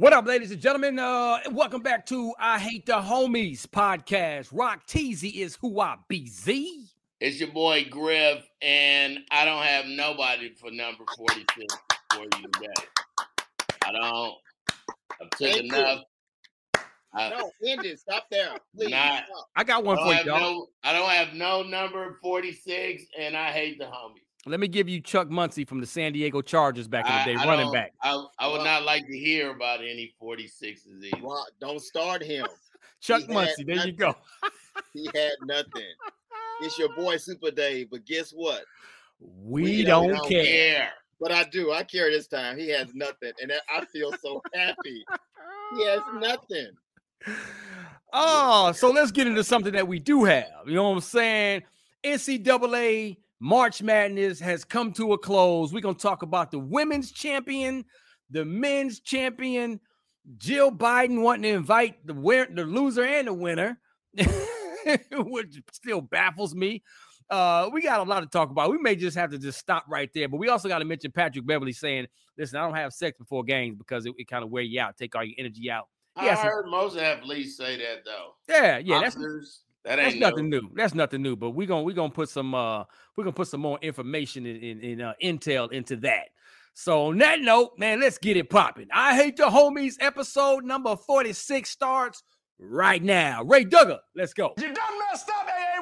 What up, ladies and gentlemen? Uh, welcome back to I Hate the Homies podcast. Rock Teasy is who I be. Z. It's your boy Griff, and I don't have nobody for number 46 for you today. I don't. I've took Thank you. enough. I, No, end it. Stop there. Please. Not- stop. I got one don't for you, have no, I don't have no number 46, and I hate the homies. Let me give you Chuck Muncie from the San Diego Chargers back in the day, I running back. I, I would Well- not like to hear about any 46s either. Ron, don't start him. Chuck he Muncie, there you go. He had nothing. It's your boy Super Dave, but guess what? We, We don't, don't care. Yeah. But I do. I care this time. He has nothing, and I feel so happy. He has nothing. Oh, so let's get into something that we do have. You know what I'm saying? NCAA March Madness has come to a close. We're gonna talk about the women's champion, the men's champion, Jill Biden wanting to invite the the loser and the winner, which still baffles me. Uh, we got a lot to talk about. We may just have to just stop right there, but we also got to mention Patrick Beverly saying, "Listen, I don't have sex before games because it, it kind of wear you out, take all your energy out." I Yes. heard most athletes say that, though. Yeah, yeah, that's Boxers, that that's nothing new. new. That's nothing new. But we're gonna we're gonna put some uh we're gonna put some more information in, in, in uh, intel into that. So on that note, man, let's get it popping. I hate the homies. Episode number 46 starts right now. Ray Duggar, let's go. You done messed up, AA Ron.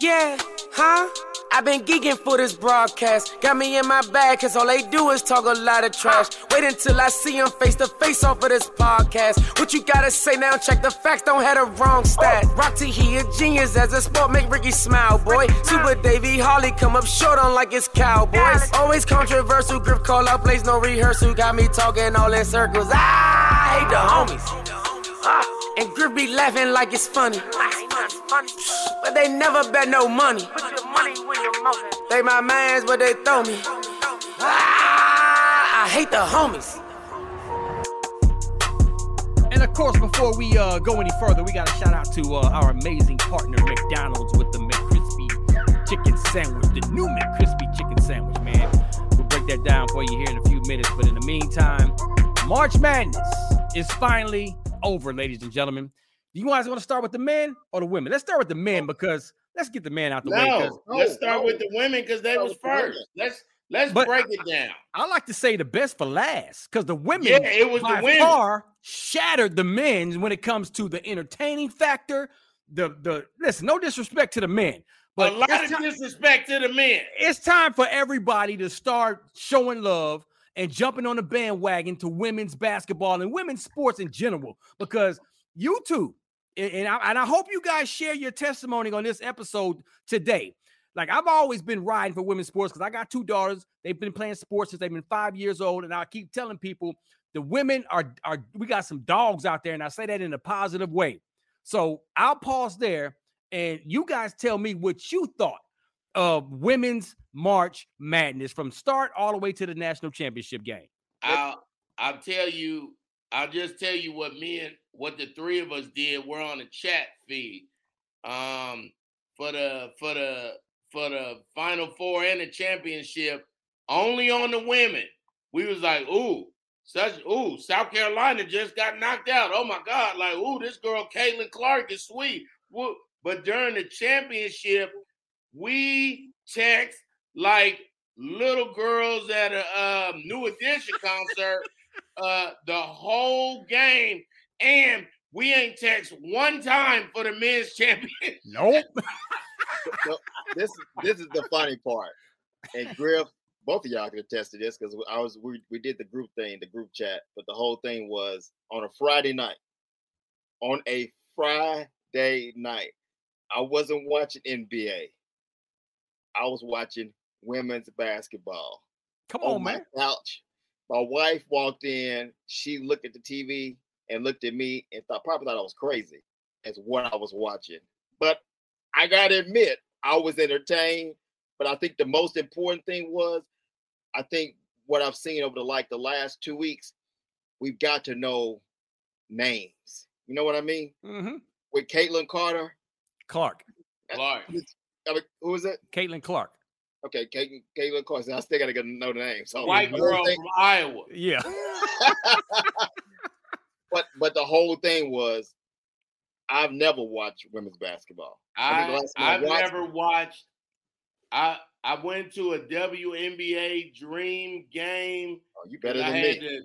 Yeah, huh? I've been geeking for this broadcast. Got me in my bag, cause all they do is talk a lot of trash. Wait until I see them face to face off of this podcast. What you gotta say now? Check the facts, don't have the wrong stat. Rock T, he a genius as a sport, make Ricky smile, boy. Super Davey Holly come up short on like it's Cowboys. Always controversial, Griff call out plays, no rehearsal. Got me talking all in circles. I hate the homies. Ah, and Griff be laughing like it's funny. But they never bet no money. They my mans, but they throw me. Ah, I hate the homies. And of course, before we uh go any further, we gotta shout out to uh, our amazing partner McDonald's with the McCrispy chicken sandwich, the new McCrispy chicken sandwich, man. We'll break that down for you here in a few minutes. But in the meantime, March Madness is finally over, ladies and gentlemen. Do you guys want to start with the men or the women? Let's start with the men because let's get the men out the way. 'cause No, let's start no. with the women because they was with the women. first. Let's let's But- break it down. I like to say the best for last because the women Yeah, it was by the women. far shattered the men when it comes to the entertaining factor. The the listen, no disrespect to the men, but a lot of ti- disrespect to the men. it's time for everybody to start showing love and jumping on the bandwagon to women's basketball and women's sports in general because you two and, I, and I hope you guys share your testimony on this episode today. Like I've always been riding for women's sports because I got two daughters. They've been playing sports since they've been five years old, and I keep telling people the women are are we got some dogs out there, and I say that in a positive way. So I'll pause there, and you guys tell me what you thought of women's March Madness from start all the way to the national championship game. I'll I'll tell you, I'll just tell you what me and what the three of us did. We're on the chat feed. Um for the for the for the final four and the championship, only on the women. We was like, ooh, such ooh, South Carolina just got knocked out. Oh my God, like, ooh, this girl Caitlin Clark is sweet. But during the championship, we text like little girls at a um, New Edition concert uh, the whole game, and we ain't text one time for the men's champion. Nope. No, this this is the funny part. And Griff, both of y'all can attest to this because I was we, we did the group thing, the group chat, but the whole thing was on a Friday night. On a Friday night, I wasn't watching NBA. I was watching women's basketball. Come on on, my man. couch. My wife walked in. She looked at the TV and looked at me and thought probably thought I was crazy as what I was watching. But I gotta admit, I was entertained. But I think the most important thing was, I think what I've seen over the like the last two weeks, we've got to know names. You know what I mean? hmm With Caitlin Carter, Clark, Clark. I mean, who is it? Caitlin Clark. Okay, Caitlin, Caitlin Carter. I still gotta get to know the name. So White girl thing- from Iowa. Yeah. But but the whole thing was I've never watched women's basketball. I, I I've watched, never watched. I I went to a WNBA Dream game. Oh, you better than me. To,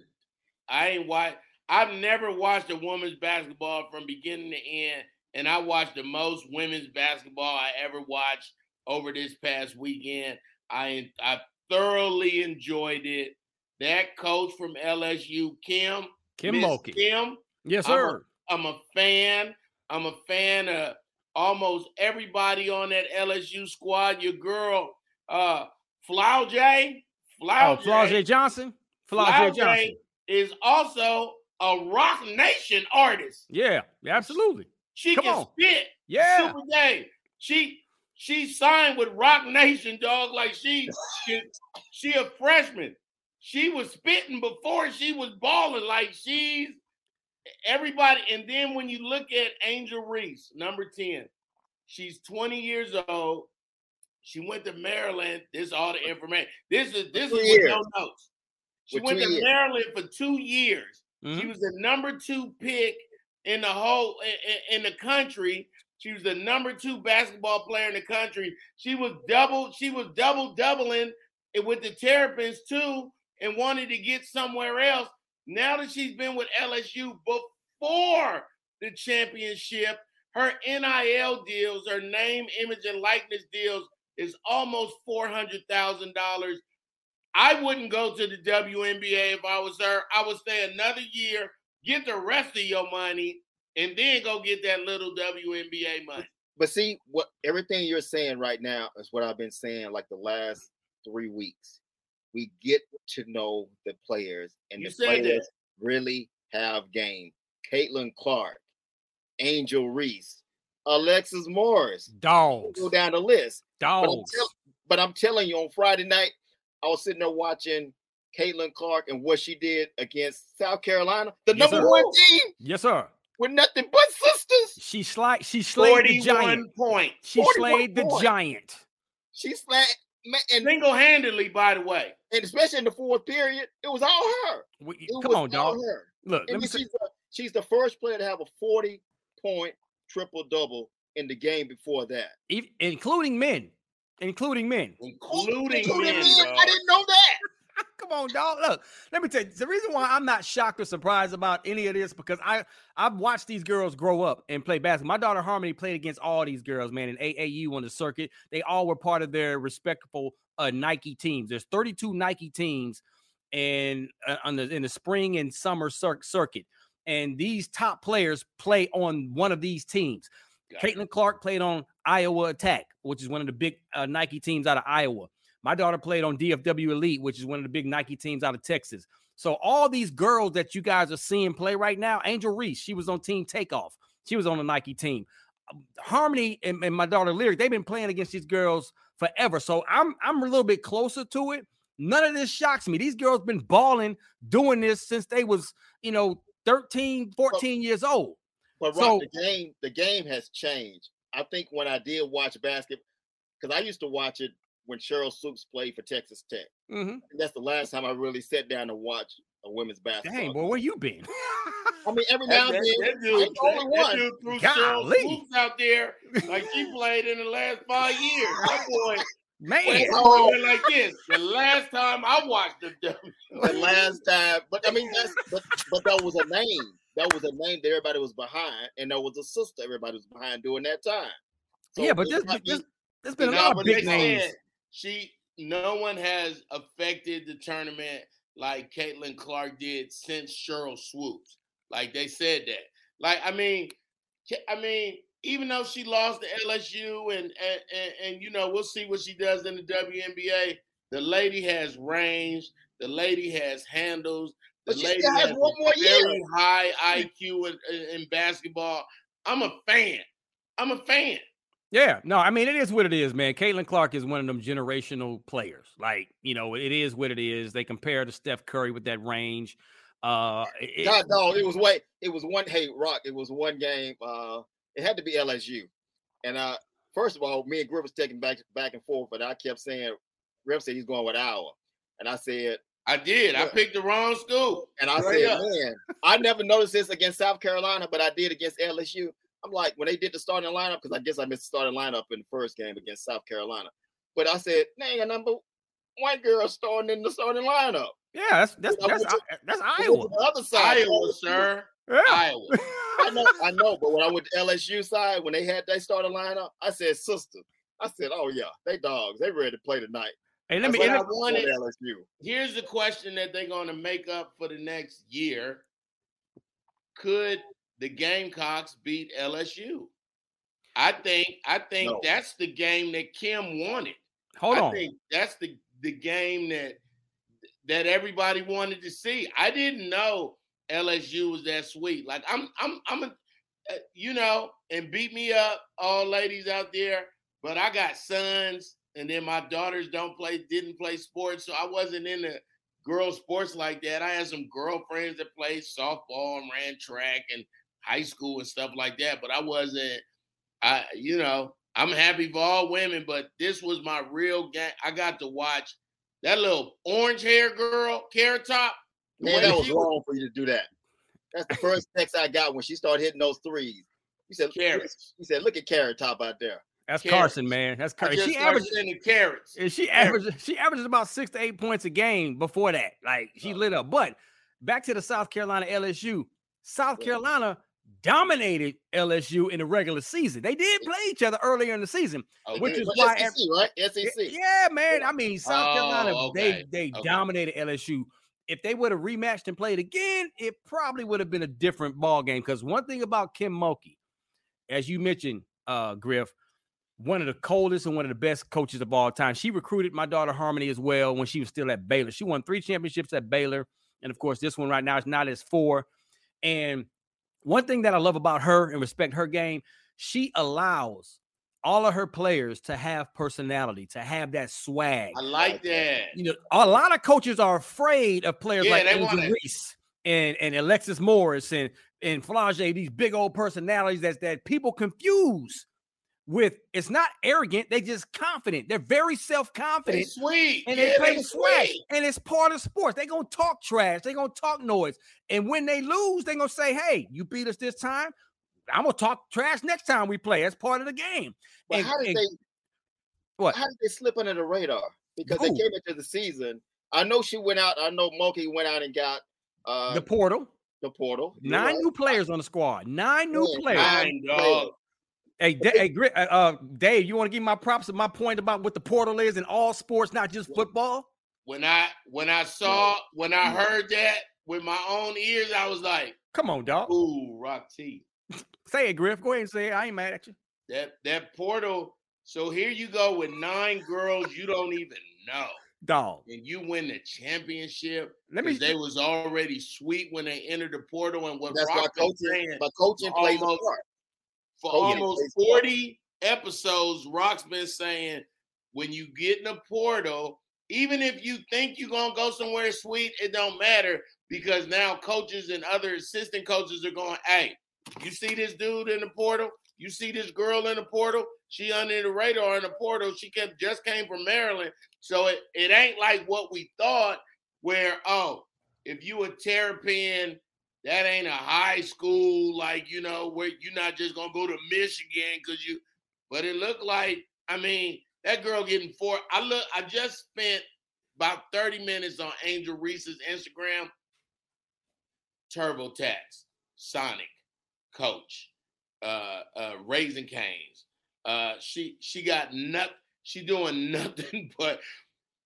I ain't watch. I've never watched a women's basketball from beginning to end, and I watched the most women's basketball I ever watched over this past weekend. I I thoroughly enjoyed it. That coach from LSU, Kim, Kim Mulkey. Kim, yes, sir. I'm a, I'm a fan. I'm a fan of almost everybody on that LSU squad. Your girl, uh, Flau'jae, Flau'jae, oh, Flau'jae Johnson, Flau'jae Johnson is also a Roc Nation artist. Yeah, absolutely. She Come can on. spit. Yeah, super gay. She she signed with Roc Nation, dog. Like she, she, she a freshman. She was spitting before she was balling. Like she's everybody. And then when you look at Angel Reese, number 10, she's 20 years old. She went to Maryland. This is all the information. This is this is with no notes. She went to years. Maryland for two years. Mm-hmm. She was the number two pick in the whole in, in the country. She was the number two basketball player in the country. She was double, she was double doubling it with the Terrapins too, and wanted to get somewhere else. Now that she's been with LSU before the championship, her NIL deals, her name, image, and likeness deals is almost $400,000. I wouldn't go to the WNBA if I was her. I would stay another year, get the rest of your money, and then go get that little WNBA money. But see, what everything you're saying right now is what I've been saying like the last three weeks. We get to know the players, and you the players that. really have game. Caitlin Clark, Angel Reese, Alexis Morris. Dogs. Go down the list. Dogs. But I'm, tell- but I'm telling you, on Friday night, I was sitting there watching Caitlin Clark and what she did against South Carolina, the yes, number sir. one team. Yes, sir. With nothing but sisters. She slayed. She slayed the giant. Point. She slayed the point. giant. She slayed and single-handedly, by the way, and especially in the fourth period, it was all her. We, come on, dog. Her. Look, she's, the, she's the first player to have a forty-point triple double in the game before that, Even, including men, including men, including, including men. men I didn't know that. Come on, dog. Look, let me tell you the reason why I'm not shocked or surprised about any of this because I I've watched these girls grow up and play basketball. My daughter Harmony played against all these girls, man, in AAU on the circuit. They all were part of their respectable uh, Nike teams. There's 32 Nike teams, and uh, on the in the spring and summer cir- circuit, and these top players play on one of these teams. Caitlin Clark played on Iowa Attack, which is one of the big uh, Nike teams out of Iowa. My daughter played on DFW Elite, which is one of the big Nike teams out of Texas. So all these girls that you guys are seeing play right now, Angel Reese, she was on Team Takeoff. She was on the Nike team. Um, Harmony and, and my daughter Lyric, they've been playing against these girls forever. So I'm I'm a little bit closer to it. None of this shocks me. These girls been balling, doing this since they was, you know, 13, 14 years old. But so, the game, the game has changed. I think when I did watch basketball, because I used to watch it when Sheryl Swoopes played for Texas Tech. Mm-hmm. that's the last time I really sat down and watched a women's basketball. Dang, boy, where you been? I mean, every now and then, that, dude, that, only that, one. dude threw Sheryl Swoopes out there like she played in the last five years. That boy. Man, went like this. The last time I watched the the last time, but I mean, that's but, but that was a name. That was a name that everybody was behind, and there was a sister everybody was behind during that time. So yeah, but this, this, there's been a lot of big names. Said, she no one has affected the tournament like Caitlin Clark did since Sheryl Swoopes. Like they said that. Like I mean, I mean, even though she lost to LSU and and, and, and you know we'll see what she does in the WNBA. The lady has range. The lady has handles. The but lady has, has one more very year. high IQ in, in basketball. I'm a fan. I'm a fan. Yeah, no, I mean it is what it is, man. Caitlin Clark is one of them generational players. Like, you know, it is what it is. They compare to Steph Curry with that range. Uh it, God, no, it was way it was one hey rock, it was one game. Uh it had to be LSU. And uh first of all, me and Griff was taking back back and forth, but I kept saying Griff said he's going with Iowa. And I said I did. I picked the wrong school. And I Straight said, up. man, I never noticed this against South Carolina, but I did against LSU. I'm like, when they did the starting lineup, because I guess I missed the starting lineup in the first game against South Carolina. But I said, dang, a number white girl starting in the starting lineup. Yeah, that's that's I that's, went to- that's I went Iowa. The other side, Iowa, LSU. sir. Yeah. Iowa. I know, I know, but when I went to LSU side, when they had they started lineup, I said, sister. I said, oh yeah, they dogs. They ready to play tonight. Hey, let me. And I wanted- LSU. Here's the question that they're going to make up for the next year. Could the Gamecocks beat LSU? I think I think No. that's the game that Kim wanted. hold I on. think that's the the game that that everybody wanted to see. I didn't know LSU was that sweet. Like I'm I'm I'm a uh, you know, and beat me up, all ladies out there. But I got sons, and then my daughters don't play, didn't play sports, so I wasn't into girl sports like that. I had some girlfriends that played softball and ran track and high school and stuff like that, but I wasn't. I, you know, I'm happy for all women, but this was my real game. I got to watch that little orange hair girl, carrot top. Man, that was she wrong for you to do that. That's the first text I got when she started hitting those threes. You said, Carrots. He said, look at Carrot Top out there. That's carrots. Carson, man. That's I Carson. She started averages. sending carrots. And she averages she averages about six to eight points a game before that. Like she Oh. lit up. But back to the South Carolina LSU. South Yeah. Carolina dominated LSU in the regular season. They did play each other earlier in the season. Okay. Which is why SEC, right? SEC. Yeah, man. I mean, South Carolina, Oh, they they okay. dominated LSU. If they would have rematched and played again, it probably would have been a different ball game. Because one thing about Kim Mulkey, as you mentioned, uh, Griff, one of the coldest and one of the best coaches of all time. She recruited my daughter Harmony as well when she was still at Baylor. She won three championships at Baylor, and of course, this one right now is not as four. And one thing that I love about her and respect her game, she allows all of her players to have personality, to have that swag. I like that. You know, a lot of coaches are afraid of players Yeah, like Angel Reese and, and Alexis Morris and and Flau'jae, these big old personalities that that people confuse with. It's not arrogant; they just confident. They're very self They confident sweet. and yeah, they they sweet. and it's part of sports. They're gonna talk trash, they're gonna talk noise, and when they lose, they're gonna say, "Hey, you beat us this time. I'm gonna talk trash next time we play. That's part of the game." But And- how did and- they What? how did they slip under the radar? Because they Who? came into the season. I know she went out. I know Mulkey went out and got uh the portal. the, portal, portal. Nine right. new players on the squad, nine new Yeah, players. Nine, dog. Hey, Da- hey, Gri- uh, uh, Dave, you want to give my props to my point about what the portal is in all sports, not just football? When I when I saw when I heard that with my own ears, I was like, Come on, dog. "Ooh, Rock T." Say it, Griff. Go ahead and say it. I ain't mad at you. That that portal. So here you go with nine girls you don't even know, Dog. and you win the championship. Let me. They was already sweet when they entered the portal, and what That's Rock was coaching, saying but coaching plays a almost- part. For Oh, almost baseball. 40 episodes, Rock's been saying when you get in the portal, even if you think you're gonna go somewhere sweet, it don't matter because now coaches and other assistant coaches are going, hey, you see this dude in the portal? You see this girl in the portal? She under the radar in the portal. She kept just came from Maryland. So it, it ain't like what we thought, where, oh, if you a Terrapin, that ain't a high school, like, you know, where you're not just gonna go to Michigan because you but it looked like, I mean, that girl getting four. I look, I just spent about 30 minutes on Angel Reese's Instagram. TurboTax, Sonic, Coach, uh, uh, Raising Canes. Uh, she she got nothing. She doing nothing but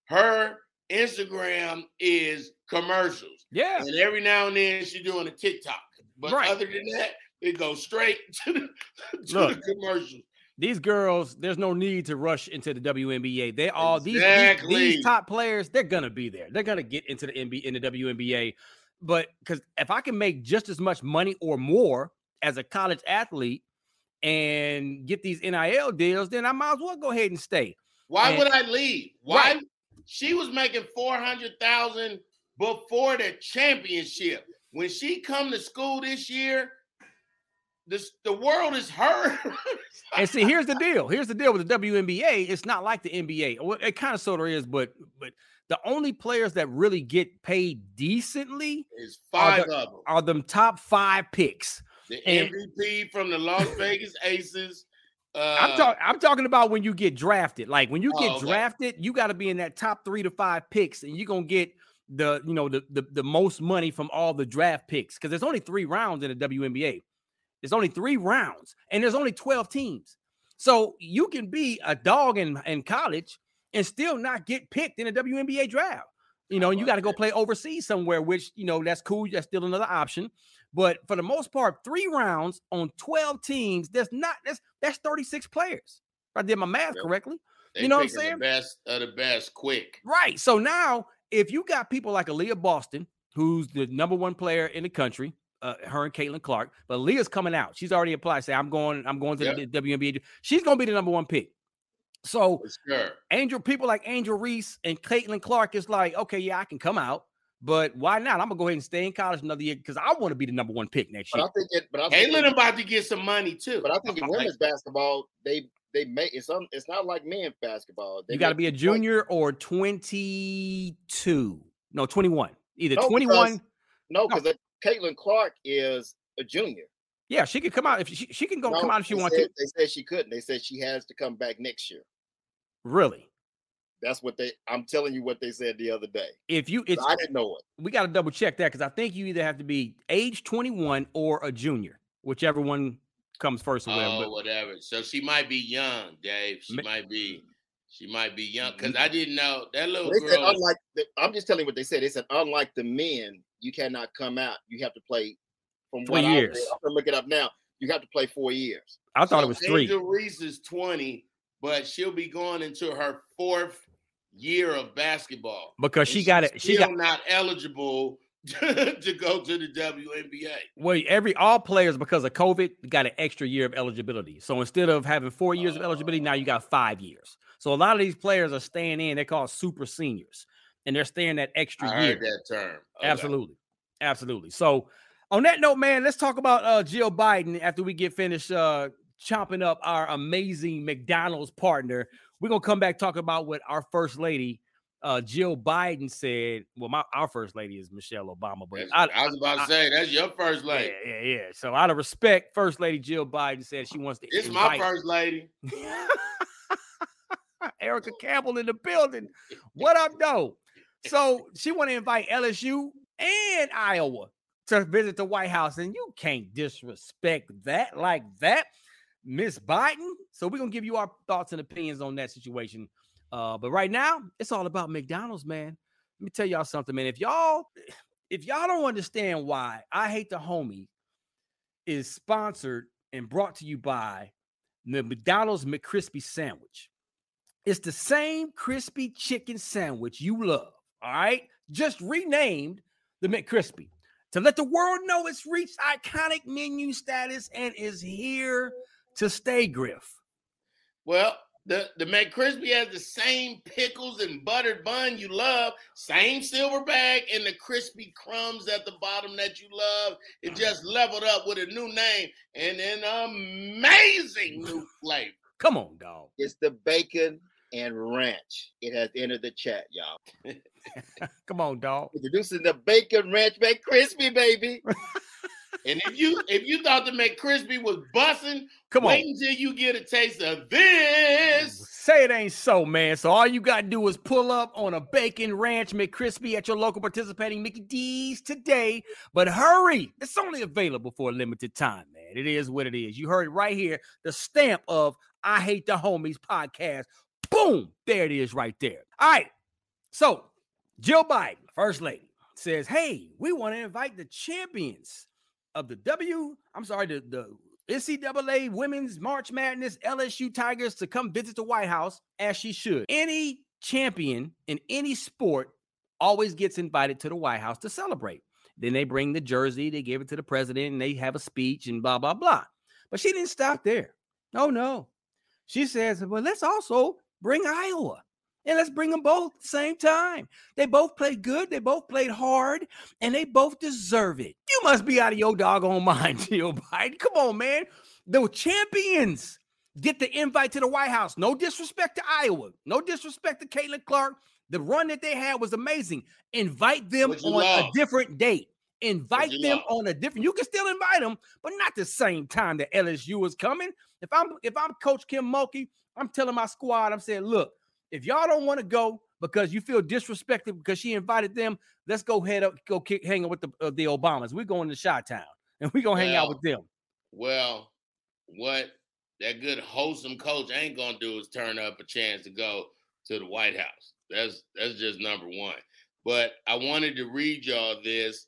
her Instagram is commercials, Yeah. and every now and then she's doing a TikTok. But Right. other than that, it goes straight to the, to Look. the commercials. These girls, there's no need to rush into the WNBA. They all these, these these top players, they're gonna be there. They're gonna get into the NBA in the WNBA. But because if I can make just as much money or more as a college athlete and get these NIL deals, then I might as well go ahead and stay. Why And- would I leave? Why? Right. She was making four hundred thousand before the championship. When she come to school this year, this the world is her. And see, here's the deal. Here's the deal with the WNBA. It's not like the NBA. Well, it kind of sort of is, but but the only players that really get paid decently Are five the- of them. are them top five picks. The and- MVP from the Las Vegas Aces. Uh, I'm talking. I'm talking about when you get drafted. Like when you get Oh, okay. drafted, you got to be in that top three to five picks, and you're gonna get the you know the the, the most money from all the draft picks because there's only three rounds in the WNBA. There's only three rounds, and there's only 12 teams. So you can be a dog in in college and still not get picked in a WNBA draft. You know, and you got to go play overseas somewhere, which you know that's cool. That's still another option. But for the most part, three rounds on 12 teams, that's not that's that's 36 players. If I did my math Yep. correctly. they you know what I'm saying? The best of the best, quick. Right. So now, if you got people like Aaliyah Boston, who's the number one player in the country, uh, her and Caitlin Clark, but Leah's coming out. She's already applied. Say, I'm going, I'm going to Yep. the WNBA. She's gonna be the number one pick. So sure. Angel, people like Angel Reese and Caitlin Clark is like, okay, yeah, I can come out, but why not? I'm gonna go ahead and stay in college another year because I want to be the number one pick next But year. I think it. But I think Caitlin about to get some money too. But I think in women's basketball, they they make it's un, it's not like men's basketball. They You got to be a points. junior or 22. No, 21. Either No, 21. No, No. because Caitlin Clark is a junior. Yeah, she could come out if she, she can go No, come out if she wants to. They said she couldn't. They said she has to come back next year. Really. That's what they. I'm telling you what they said the other day. If you it's I didn't know it. we got to double check that because I think you either have to be age 21 or a junior, whichever one comes first or whatever. oh, whatever. So she might be young, Dave. She Ma- might be. She might be young because mm-hmm. I didn't know that little They said unlike. The, I'm just telling you what they said. They said unlike the men, you cannot come out. You have to play from I years. I'm gonna look it up now. You have to play four years. I thought So it was three. Angel Reese is 20, but she'll be going into her fourth year of basketball. because she got it. She got not eligible to go to the WNBA. well, every all players because of COVID got an extra year of eligibility. So instead of having four years of eligibility, now you got five years. So a lot of these players are staying in. They're called super seniors, and they're staying that extra I year. heard that term. Okay. Absolutely. Absolutely. So on that note, man, let's talk about uh Jill Biden after we get finished uh chopping up our amazing McDonald's partner. We're gonna come back talk about what our first lady uh Jill Biden said. Well, my our first lady is Michelle Obama, but I, I, was about to say that's your first lady. yeah, yeah. So out of respect, First Lady Jill Biden said she wants to It's my first lady. Erica Campbell in the building. What up, though? So she want to invite LSU and Iowa to visit the White House, and you can't disrespect that like that, Miss Biden. So we're gonna give you our thoughts and opinions on that situation. Uh, but right now, it's all about McDonald's, man. Let me tell y'all something, man. If y'all, if y'all don't understand why I hate the homie is sponsored and brought to you by the McDonald's McCrispy sandwich. It's the same crispy chicken sandwich you love. All right. Just renamed the McCrispy to let the world know it's reached iconic menu status and is here to stay, Griff. Well, the the McCrispy has the same pickles and buttered bun you love, same silver bag, and the crispy crumbs at the bottom that you love. It uh-huh. just leveled up with a new name and an amazing new flavor. Come on, dog. It's the bacon and ranch. It has entered the chat, y'all. Come on, dog. Introducing the bacon ranch crispy, baby. And if you if you thought the McCrispy was bussing, Come wait on. until you get a taste of this. Say it ain't so, man. So all you gotta do is pull up on a bacon ranch McCrispy at your local participating Mickey D's today. But hurry, it's only available for a limited time, man. It is what it is. You heard it right here. The stamp of I Hate the Homies podcast. Boom, there it is, right there. All right. So Jill Biden, first lady, says, "Hey, we want to invite the champions of the W. I'm sorry, the the NCAA Women's March Madness LSU Tigers to come visit the White House as she should. Any champion in any sport always gets invited to the White House to celebrate. Then they bring the jersey, they give it to the president, and they have a speech and blah blah blah. But she didn't stop there. Oh no, she says, "Well, let's also bring Iowa." And let's bring them both at the same time. They both played good. They both played hard, and they both deserve it. You must be out of your doggone mind, Jill Biden. Come on, man. The champions get the invite to the White House. No disrespect to Iowa. No disrespect to Caitlin Clark. The run that they had was amazing. Invite them on a different date. Invite them lost? on a different. You can still invite them, but not the same time that LSU is coming. If I'm if I'm Coach Kim Mulkey, I'm telling my squad, I'm saying, look, if y'all don't want to go because you feel disrespected because she invited them, let's go head up, go kick, hang out with the uh, the Obamas. We're going to Shot Town and we're gonna hang out with them. Well, what that good wholesome coach ain't gonna do is turn up a chance to go to the White House. That's that's just number one. But I wanted to read y'all this.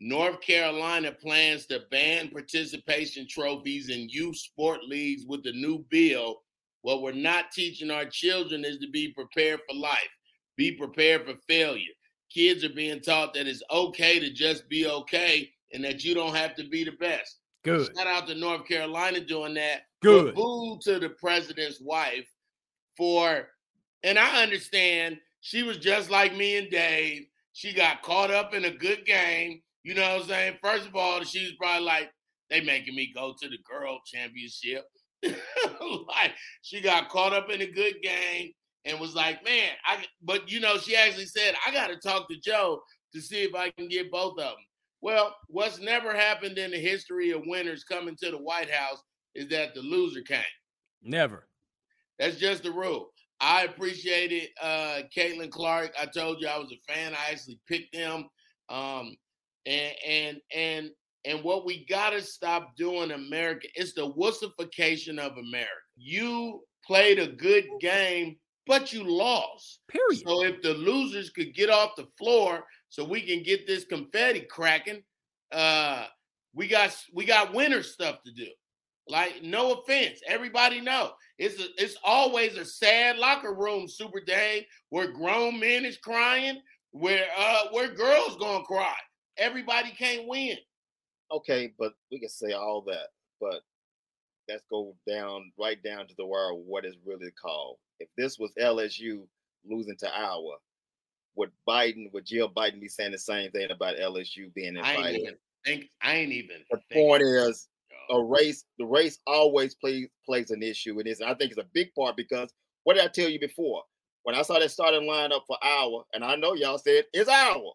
North Carolina plans to ban participation trophies in youth sport leagues with the new bill. What we're not teaching our children is to be prepared for life, be prepared for failure. Kids are being taught that it's okay to just be okay and that you don't have to be the best. Good. Shout out to North Carolina doing that. Good. Boo to the president's wife for, and I understand she was just like me and Dave. She got caught up in a good game. You know what I'm saying? First of all, she was probably like, they making me go to the girl championship. like she got caught up in a good game and was like, man, I but you know, she actually said, I gotta talk to Joe to see if I can get both of them. Well, what's never happened in the history of winners coming to the White House is that the loser came. Never. That's just the rule. I appreciated uh Caitlin Clark. I told you I was a fan. I actually picked them. Um and and and and what we gotta stop doing, America, is the wussification of America. You played a good game, but you lost. Period. So if the losers could get off the floor so we can get this confetti cracking, uh we got we got winner stuff to do. Like no offense, everybody know it's a, it's always a sad locker room, Super day where grown men is crying, where uh where girls gonna cry. Everybody can't win. Okay, but we can say all that, but let's go down right down to the wire what is really called. If this was LSU losing to Iowa, would Biden, would Jill Biden be saying the same thing about LSU being I ain't invited? even think. I ain't even. The point is, a race, the race always plays plays an issue. And I think it's a big part because what did I tell you before? When I saw that starting lineup for Iowa, and I know y'all said it's Iowa,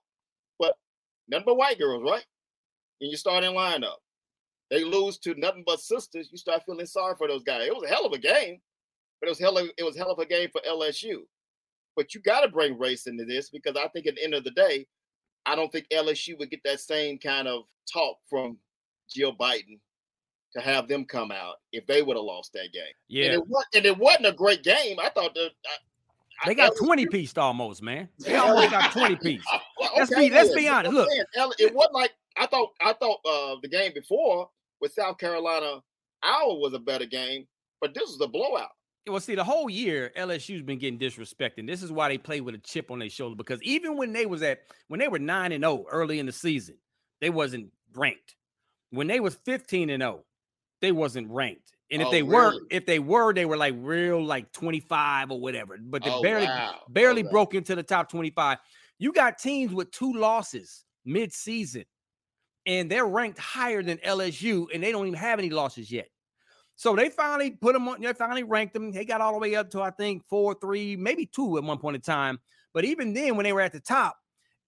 but nothing but white girls, right? In your starting lineup. They lose to nothing but sisters, you start feeling sorry for those guys. It was a hell of a game, but it was hell of, it was hell of a game for LSU. But you got to bring race into this because I think at the end of the day, I don't think LSU would get that same kind of talk from Jill Biden to have them come out if they would have lost that game. And Yeah. it, was, and it wasn't a great game. I thought that I, They got 20 pieced almost, man. They almost got 20 pieced. Let's okay, be- let's be honest. Look. it wasn't like I thought. I thought uh, the game before with South Carolina, Iowa was a better game, but this was a blowout. Well, see, the whole year LSU's been getting disrespected. This is why they play with a chip on their shoulder because even when they was at when they were nine and zero early in the season, they wasn't ranked. When they was fifteen and zero, they wasn't ranked. And if Oh, they were, if they were, they were like real like twenty five or whatever. But they Oh, barely wow. barely Okay. broke into the top 25. You got teams with two losses mid-season, and they're ranked higher than LSU, and they don't even have any losses yet. So they finally put them on, they finally ranked them. They got all the way up to I think four, three, maybe two at one point in time. But even then, when they were at the top,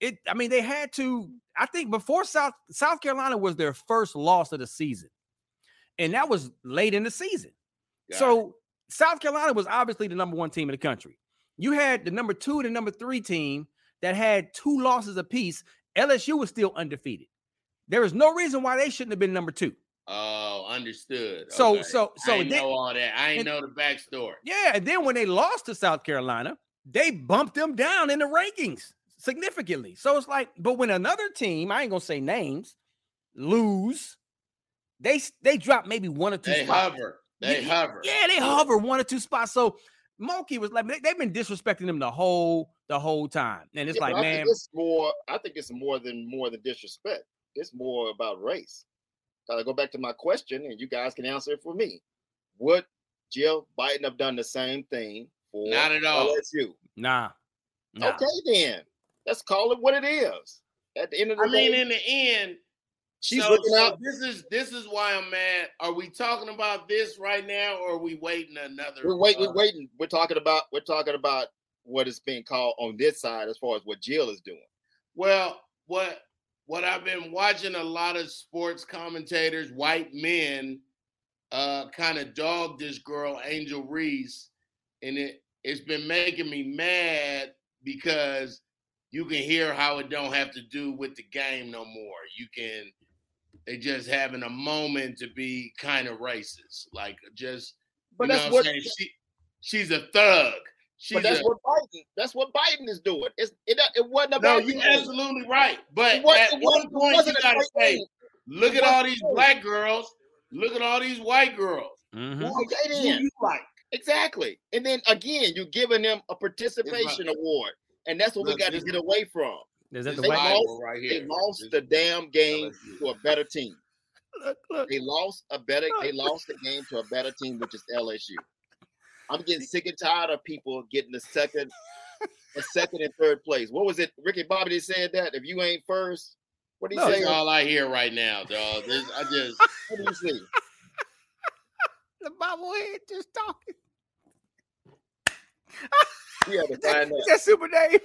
it I mean, they had to, I think before South South Carolina was their first loss of the season. And that was late in the season. It. So South Carolina was obviously the number one team in the country. You had the number two and the number three team that had two losses apiece. LSU was still undefeated. There is no reason why they shouldn't have been number two. Oh, understood. So- Okay. so- so I then- know all that. I ain't and- know the backstory. Yeah, and then when they lost to South Carolina, they bumped them down in the rankings significantly. So it's like, but when another team, I ain't gonna say names, lose, they they drop maybe one or two They spots. hover. They Yeah, hover. Yeah, they hover one or two spots. So Mulkey was like, they, have been disrespecting them the whole the whole time, and it's Yeah, like, man, it's more. I think it's more than more than disrespect. It's more about race. I go back to my question, and you guys can answer it for me. Would Jill Biden have done the same thing for Not at all. LSU? nah, nah. Okay, then let's call it what it is. At the end of the I mean, in the end, she's so, looking so out. this is this is why I'm mad. Are we talking about this right now, or are we waiting another? We're waiting. uh, We're waiting. We're talking about. We're talking about what is being called on this side as far as what Jill is doing. Well, what what I've been watching a lot of sports commentators, white men, uh, kind of dog this girl, Angel Reese, and it it's been making me mad because you can hear how it don't have to do with the game no more. You can they just having a moment to be kind of racist, like just. But you that's know what. I'm saying? She, she's a thug. She's But that's a, what Biden. That's what Biden is doing. It's, it. It wasn't about. no, about. you're absolutely right. But wasn't- at one point, you gotta say, thing. look at all these black girls. Look at all these white girls. Mhm. Who, Okay, who then. you like? Exactly. And then again, you're giving them a participation award, and that's what Look, we got to get away from. Is that the They white? lost- Bible right They lost This- the damn game LSU. to a better team. Look, look. They lost a better. They lost the game to a better team, which is LSU. I'm getting sick and tired of people getting the second, the second and third place. What was it? Ricky Bobby that said that if you ain't first, what do you No, say? All I hear right now, dog. This, I just What do you say? The bobblehead just talking. We had to find Is that. that Super Dave?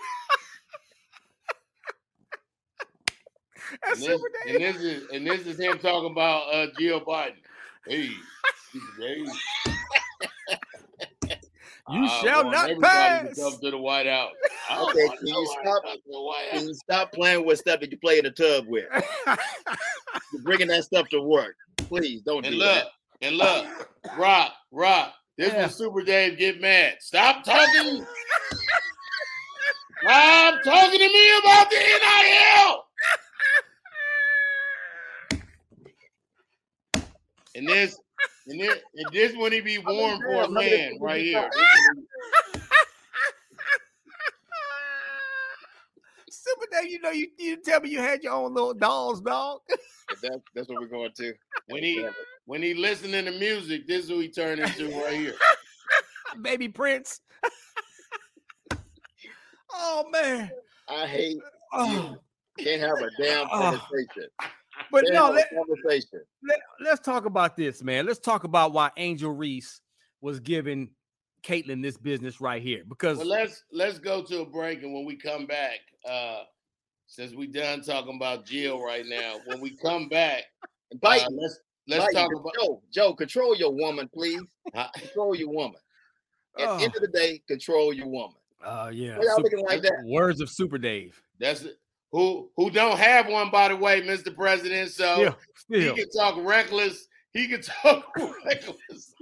That's and this, Super and this is and this is him talking about uh Jill Biden. Hey, hey. You I shall want not everybody to pass. come to the White House. Okay, can you stop- the White Can you stop playing with stuff that you play in the tub with? You're bringing that stuff to work. Please don't And do look, that. and look, Rock, Rock. This Yeah. was Super Dave get mad. Stop talking. Stop talking to me about the NIL. And this, and this, and this when he be warm for a man right here. This when he- Super Dave, you know you you didn't tell me you had your own little dolls, dog. But That, that's what we're going to. When he when he listening to music, this is who he turned into right here. Baby Prince. oh man. I hate Oh. can't have a damn Oh. Conversation. But Can't no, let, conversation. let, let's talk about this, man. Let's talk about why Angel Reese was giving Caitlin this business right here. Because Well, let's let's go to a break, and when we come back, uh, since we done talking about Jill right now, when we come back, uh, let's let's Biden, talk about. Joe, Joe, control your woman, please. Control your woman. At the Oh. end of the day, control your woman. uh yeah, Super- looking like that? words of Super Dave. That's it. Who who don't have one, by the way, Mr. President. So Still, he can talk reckless. He can talk reckless.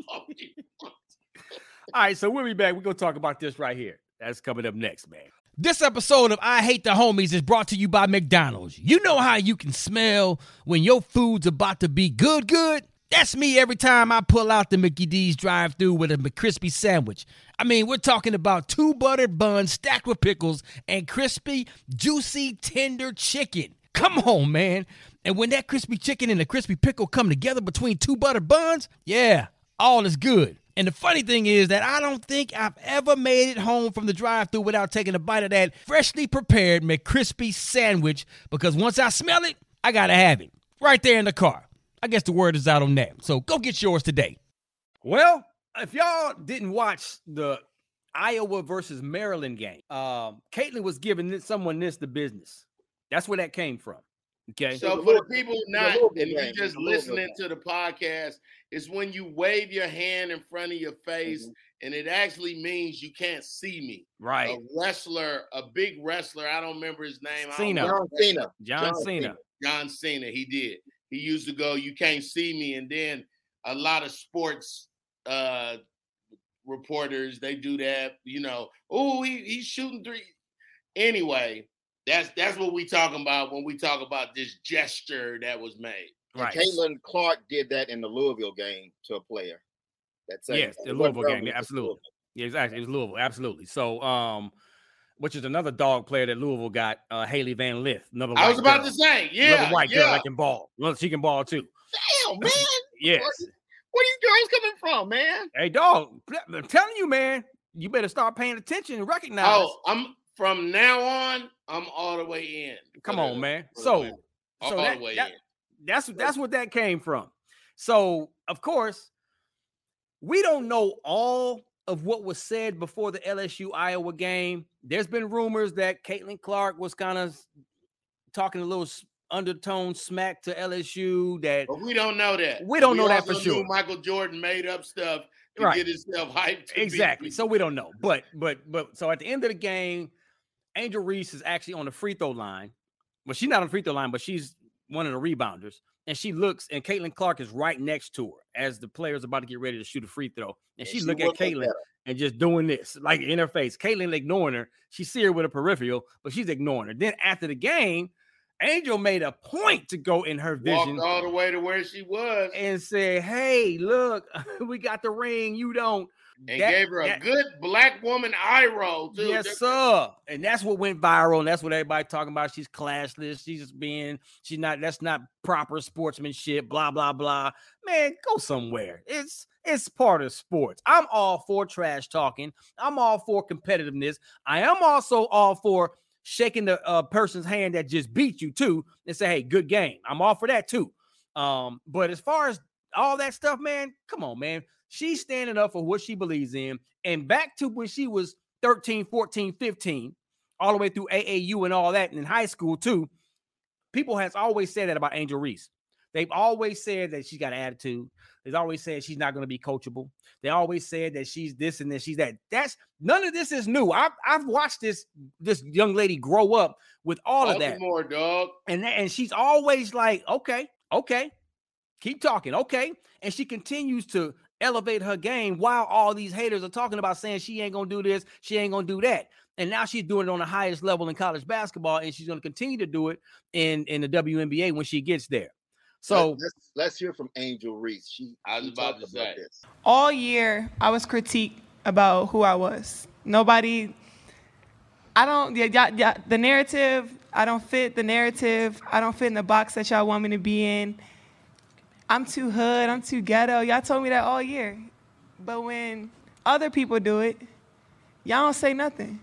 All right, so we'll be back. We're gonna talk about this right here. That's coming up next, man. This episode of I Hate the Homies is brought to you by McDonald's. You know how you can smell when your food's about to be good, good? That's me every time I pull out the Mickey D's drive through with a McCrispy sandwich. I mean, we're talking about two buttered buns stacked with pickles and crispy, juicy, tender chicken. Come on, man. And when that crispy chicken and the crispy pickle come together between two buttered buns, yeah, all is good. And the funny thing is that I don't think I've ever made it home from the drive through without taking a bite of that freshly prepared McCrispy sandwich because once I smell it, I gotta have it right there in the car. I guess the word is out on that. So go get yours today. Well, if y'all didn't watch the Iowa versus Maryland game, um, Caitlin was giving this, someone this the business. That's where that came from. Okay. So for the people not, and you just listening to the podcast, it's when you wave your hand in front of your face, Mm-hmm. and it actually means you can't see me. right. A wrestler, a big wrestler, I don't remember his name. I don't Cena. John Cena. John, John Cena. Cena. John Cena, he did. He used to go, "You can't see me," and then a lot of sports uh reporters they do that. You know, oh, he, he's shooting three. Anyway, that's that's what we talking about when we talk about this gesture that was made. And Right. Caitlin Clark did that in the Louisville game to a player. That's Yes, the Louisville game, yeah, absolutely. Yeah, exactly. It was Louisville, absolutely. So, um, which is another dog player that Louisville got, uh, Hailey Van Lith, another. I was about girl. to say, yeah, another white yeah. girl that can ball. Well, she can ball too. Damn, man. Yes. Where you girls coming from, man? Hey, dog. I'm telling you, man. You better start paying attention and recognize. Oh, I'm from now on. I'm all the way in. Come on, man. So, all, so all that- the way that- in. that's that's what that came from. So, of course, we don't know all of what was said before the LSU Iowa game, there's been rumors that Caitlin Clark was kind of talking a little undertone smack to LSU. That but we don't know that. We don't we know that for sure. Michael Jordan made up stuff to right. get himself hyped. Exactly. So we don't know. But but but so at the end of the game, Angel Reese is actually on the free throw line. Well, she's not on the free throw line, but she's one of the rebounders. And she looks, and Caitlin Clark is right next to her as the player's about to get ready to shoot a free throw. And, and she, she look at Caitlin and just doing this, like in her face. Caitlin ignoring her. She see her with a peripheral, but she's ignoring her. Then after the game, Angel made a point to go in her vision Walked all the way to where she was and say, "Hey, look, we got the ring. You don't." And that, gave her a that, good black woman eye roll too. Yes, sir. And that's what went viral, and that's what everybody talking about. She's classless. She's just being. She's not. That's not proper sportsmanship. Blah blah blah. Man, go somewhere. It's it's part of sports. I'm all for trash talking. I'm all for competitiveness. I am also all for shaking the uh, person's hand that just beat you too and say, hey, good game. I'm all for that too. Um, but as far as all that stuff, man, come on, man. She's standing up for what she believes in. And back to when she was 13, 14, 15, all the way through AAU and all that, and in high school too. People has always said that about Angel Reese. They've always said that she's got attitude. They've always said she's not going to be coachable. They always said that she's this and then she's that. That's none of this is new. I've I've watched this this young lady grow up with all of that. More dog. And and she's always like, okay, okay, keep talking, okay. And she continues to elevate her game while all these haters are talking about saying she ain't gonna do this, she ain't gonna do that. And now she's doing it on the highest level in college basketball, and she's gonna continue to do it in in the WNBA when she gets there. So let's, let's hear from Angel Reese. She I was about to say this. All year I was critiqued about who I was. Nobody I don't yeah, yeah, yeah, the narrative, I don't fit the narrative. I don't fit in the box that y'all want me to be in. I'm too hood, I'm too ghetto. Y'all told me that all year. But when other people do it, y'all don't say nothing.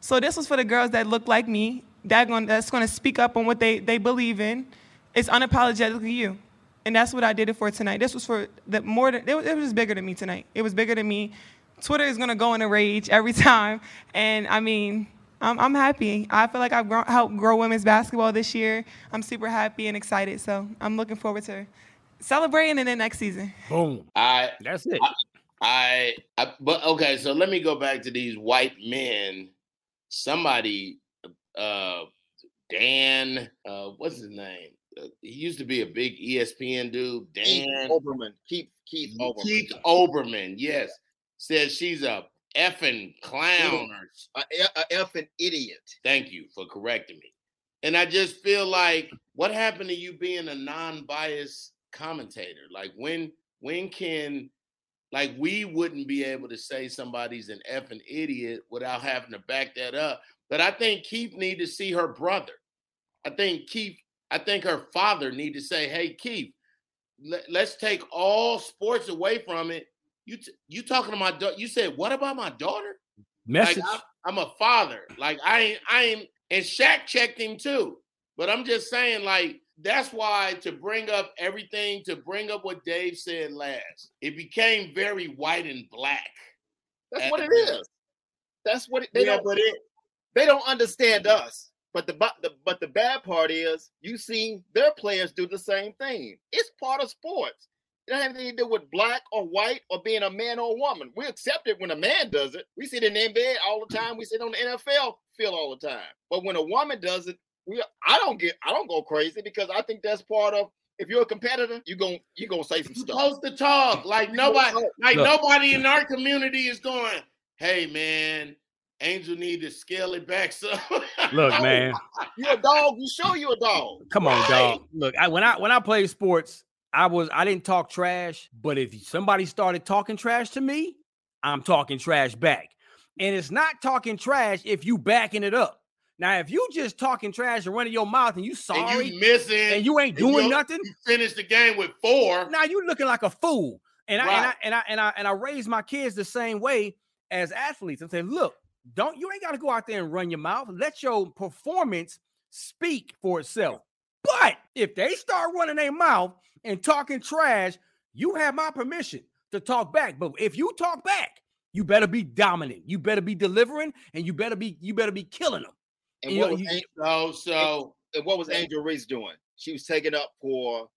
So this was for the girls that look like me, that going that's gonna speak up on what they, they believe in it's unapologetically you. And that's what I did it for tonight. This was for the more than, it was, it was bigger than me tonight. It was bigger than me. Twitter is gonna go in a rage every time. And I mean, I'm, I'm happy. I feel like I've grown, helped grow women's basketball this year. I'm super happy and excited. So I'm looking forward to celebrating in the next season. Boom. I that's it. I, I, I but okay, so let me go back to these white men. Somebody uh Dan, uh, what's his name? Uh, he used to be a big ESPN dude. Dan Keith Olbermann. Keith Keith Olbermann. Keith Olbermann. Yes, says she's a effing clown or a, a effing idiot. Thank you for correcting me. And I just feel like what happened to you being a non-biased commentator? Like when when can like we wouldn't be able to say somebody's an effing idiot without having to back that up. But I think Keith need to see her brother. I think Keith I think her father need to say, "Hey, Keith, let, us take all sports away from it." You t- you talking to my daughter? You said, "What about my daughter?" Message. Like, I'm, I'm a father. Like I ain't I ain't and Shaq checked him too. But I'm just saying, like that's why to bring up everything, to bring up what Dave said last, it became very white and black. That's what it uh, is. That's what it, they yeah, don't. It, they don't understand us. But the, the but the bad part is you see their players do the same thing. It's part of sports. It doesn't have anything to do with black or white or being a man or a woman. We accept it when a man does it. We see it in the NBA all the time. We see it on the NFL field all the time. But when a woman does it, we I don't get I don't go crazy because I think that's part of if you're a competitor, you going you gonna say some stuff. Supposed to talk like nobody like Look. nobody in our community is going. Hey man, Angel need to scale it back So Look, man, you a dog. You show you a dog. Come on, right. dog. Look, I, when I when I played sports, I was I didn't talk trash, but if somebody started talking trash to me, I'm talking trash back. And it's not talking trash if you backing it up. Now, if you just talking trash and running your mouth and you sorry and you missing and you ain't doing nothing, you finish the game with four. Now you looking like a fool. And, right. I, and I and I and I and I raise my kids the same way as athletes and say, look, don't you ain't got to go out there and run your mouth. Let your performance speak for itself. But if they start running their mouth and talking trash, you have my permission to talk back. But if you talk back You better be dominant. You better be delivering, and you better be you better be killing them. And You what know, was, you- An- So so and what was Angel Reese doing? She was taking up for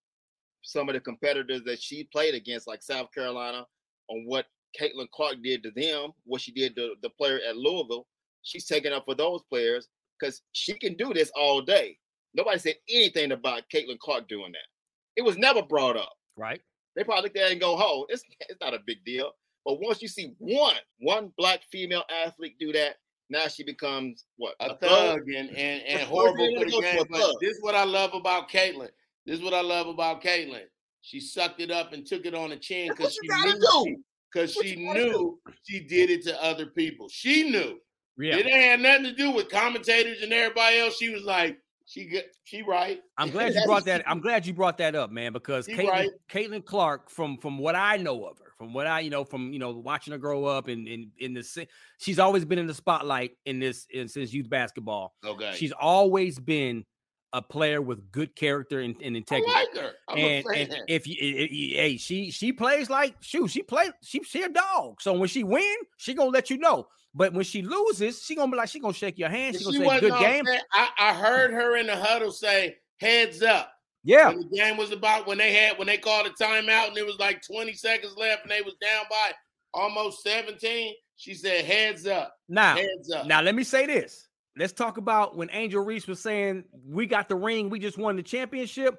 some of the competitors that she played against, like South Carolina, on what Caitlin Clark did to them, what she did to the player at Louisville. She's taking up for those players because she can do this all day. Nobody said anything about Caitlin Clark doing that. It was never brought up. right? They probably look at it and go, "Oh, it's it's not a big deal." But once you see one one black female athlete do that, now she becomes what a thug? thug and and, and horrible for the game. But this is what I love about Caitlin. This is what I love about Caitlin. She sucked it up and took it on the chin because she knew because she knew she did it to other people. She knew. Yeah. It ain't had nothing to do with commentators and everybody else. She was like, she get she right. I'm glad you brought that. I'm glad you brought that up, man, because Caitlin, right. Caitlin Clark, from from what I know of her, from what I you know from you know watching her grow up and in in the si- she's always been in the spotlight in this in, since youth basketball. Okay. She's always been a player with good character and, and I integrity. like her. I'm and, and if you, i- i- hey, she she plays like shoot, she play she she a dog. So when she win, she gonna let you know. But when she loses, she gonna be like she gonna shake your hand. She gonna say wasn't good game. I, I heard her in the huddle say, heads up. Yeah, When the game was about when they had when they called a timeout and it was like 20 seconds left and they was down by almost 17. She said, heads up, now heads up. Now let me say this. Let's talk about when Angel Reese was saying we got the ring, we just won the championship.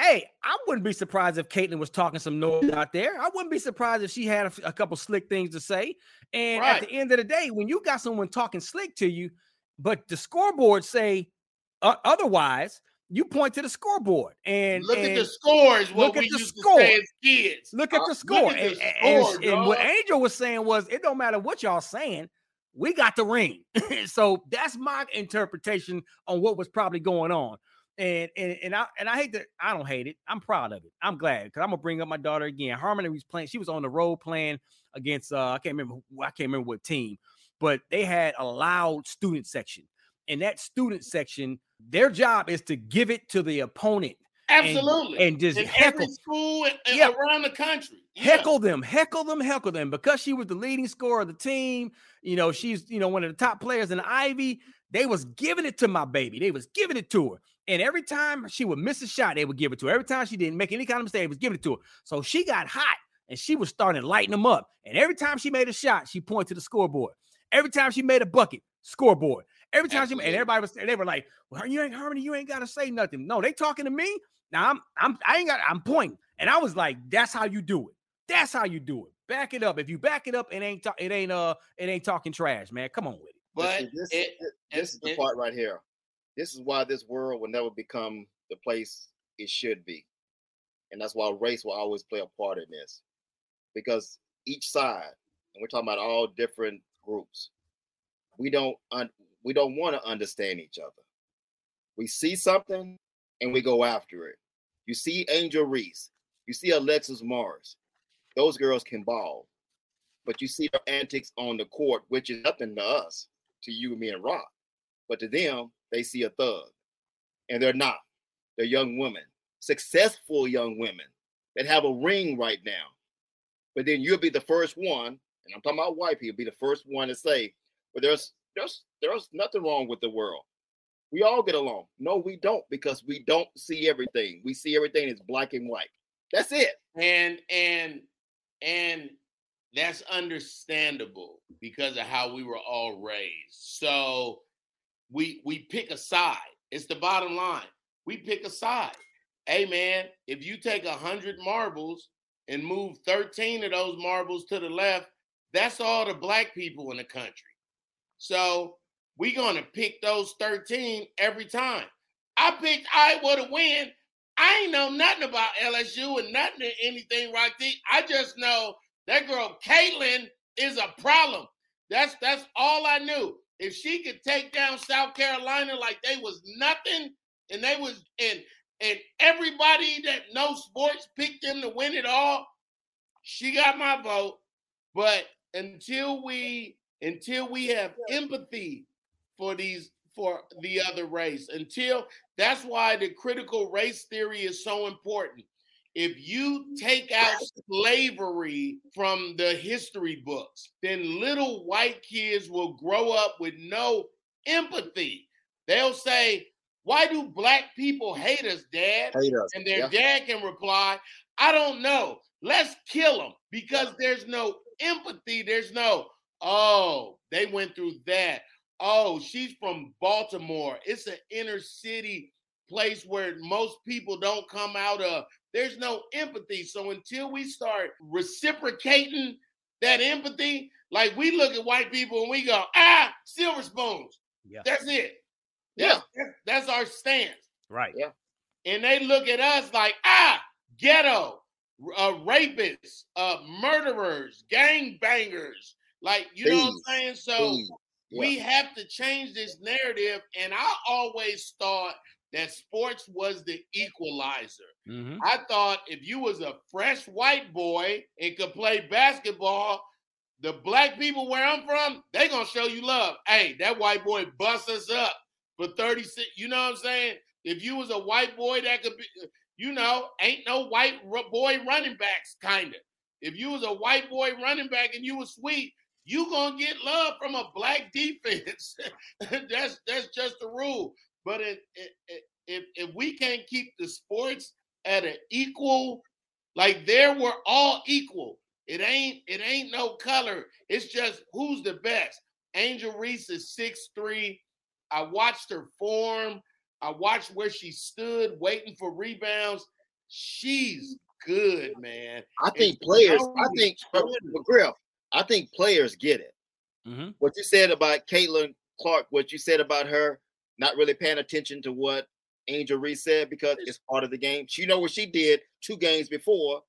Hey, I wouldn't be surprised if Caitlin was talking some noise out there. I wouldn't be surprised if she had a couple slick things to say. And at the end of the day, when you got someone talking slick to you, but the scoreboard say uh, otherwise, you point to the scoreboard and look at the scores. What look at we the used score. to say as kids. Look at the score. at and, the and- score, and what. Angel was saying was, it don't matter what y'all saying, we got the ring. so that's my interpretation on what was probably going on. And and and I and I hate that I don't hate it. I'm proud of it. I'm glad because I'm gonna bring up my daughter again. Harmony was playing. She was on the road playing against uh I can't remember who- I can't remember what team, but they had a loud student section. And that student section, their job is to give it to the opponent Absolutely. and just in heckle every school and, and Yeah. around the country. Yeah. heckle them, heckle them, heckle them because she was the leading scorer of the team. You know, she's you know one of the top players in the Ivy. They was giving it to my baby. They was giving it to her, and every time she would miss a shot, they would give it to her. Every time she didn't make any kind of mistake, they was giving it to her. So she got hot, and she was starting to lighten them up. And every time she made a shot, she pointed to the scoreboard. Every time she made a bucket, scoreboard. Every time she Absolutely. and everybody was they were like, "Well, you ain't Harmony, you ain't got to say nothing." No, they talking to me. Now I'm I'm I ain't got I'm pointing, and I was like, "That's how you do it." That's how you do it. Back it up. If you back it up, it ain't ta- it ain't uh it ain't talking trash, man. Come on with it. But see, this, it, thi- this is the it- part right here. This is why this world will never become the place it should be, and that's why race will always play a part in this, because each side, and we're talking about all different groups, we don't un- we don't want to understand each other. We see something and we go after it. You see Angel Reese, you see Alexis Morris. Those girls can ball, but you see their antics on the court, which is nothing to us, to you, me, and Rock. But to them, they see a thug, and they're not. They're young women, successful young women that have a ring right now. But then you'll be the first one, and I'm talking about white people, be the first one to say, "But there's there's there's nothing wrong with the world. We all get along." No, we don't, because we don't see everything. We see everything as black and white. That's it. and and and that's understandable because of how we were all raised. So we we pick a side. It's the bottom line. We pick a side. Hey man, if you take a hundred marbles and move 13 of those marbles to the left, that's all the black people in the country. So we're gonna pick those 13 every time. I picked Iowa to win. I ain't know nothing about LSU and nothing to anything there. I just know that girl Caitlin is a problem. That's that's all I knew. If she could take down South Carolina like they was nothing, and they was and and everybody that knows sports picked them to win it all, she got my vote. But until we until we have empathy for these for the other race, until that's why the critical race theory is so important. If you take out slavery from the history books, then little white kids will grow up with no empathy. They'll say, Why do black people hate us, Dad? Hate us. And their Yeah. dad can reply, I don't know. Let's kill them because there's no empathy. There's no, oh, they went through that. Oh, she's from Baltimore. It's an inner city place where most people don't come out of. There's no empathy. So until we start reciprocating that empathy, like we look at white people and we go, ah, silver spoons. Yeah. That's it. Yeah. That's, that's our stance. Right. Yeah. And they look at us like, ah, ghetto, uh, rapists, uh, murderers, gang bangers. Like, you know what I'm saying? So Please. Yeah. we have to change this narrative. And I always thought that sports was the equalizer. Mhm. I thought if you was a fresh white boy and could play basketball, the black people where I'm from, they gonna show you love. Hey, that white boy bust us up for 36. You know what I'm saying? If you was a white boy that could be, you know, ain't no white boy running backs, kind of. If you was a white boy running back and you was sweet, you gonna get love from a black defense. that's that's just the rule. But it, it, it, if if we can't keep the sports at an equal, like there we're all equal. It ain't it ain't no color. It's just who's the best. Angel Reese is six three. I watched her form. I watched where she stood waiting for rebounds. She's good, man. I think It's players. I think, but, split I think players get it. Mhm. What you said about Caitlin Clark, what you said about her not really paying attention to what Angel Reese said because it's part of the game. She know what she did two games before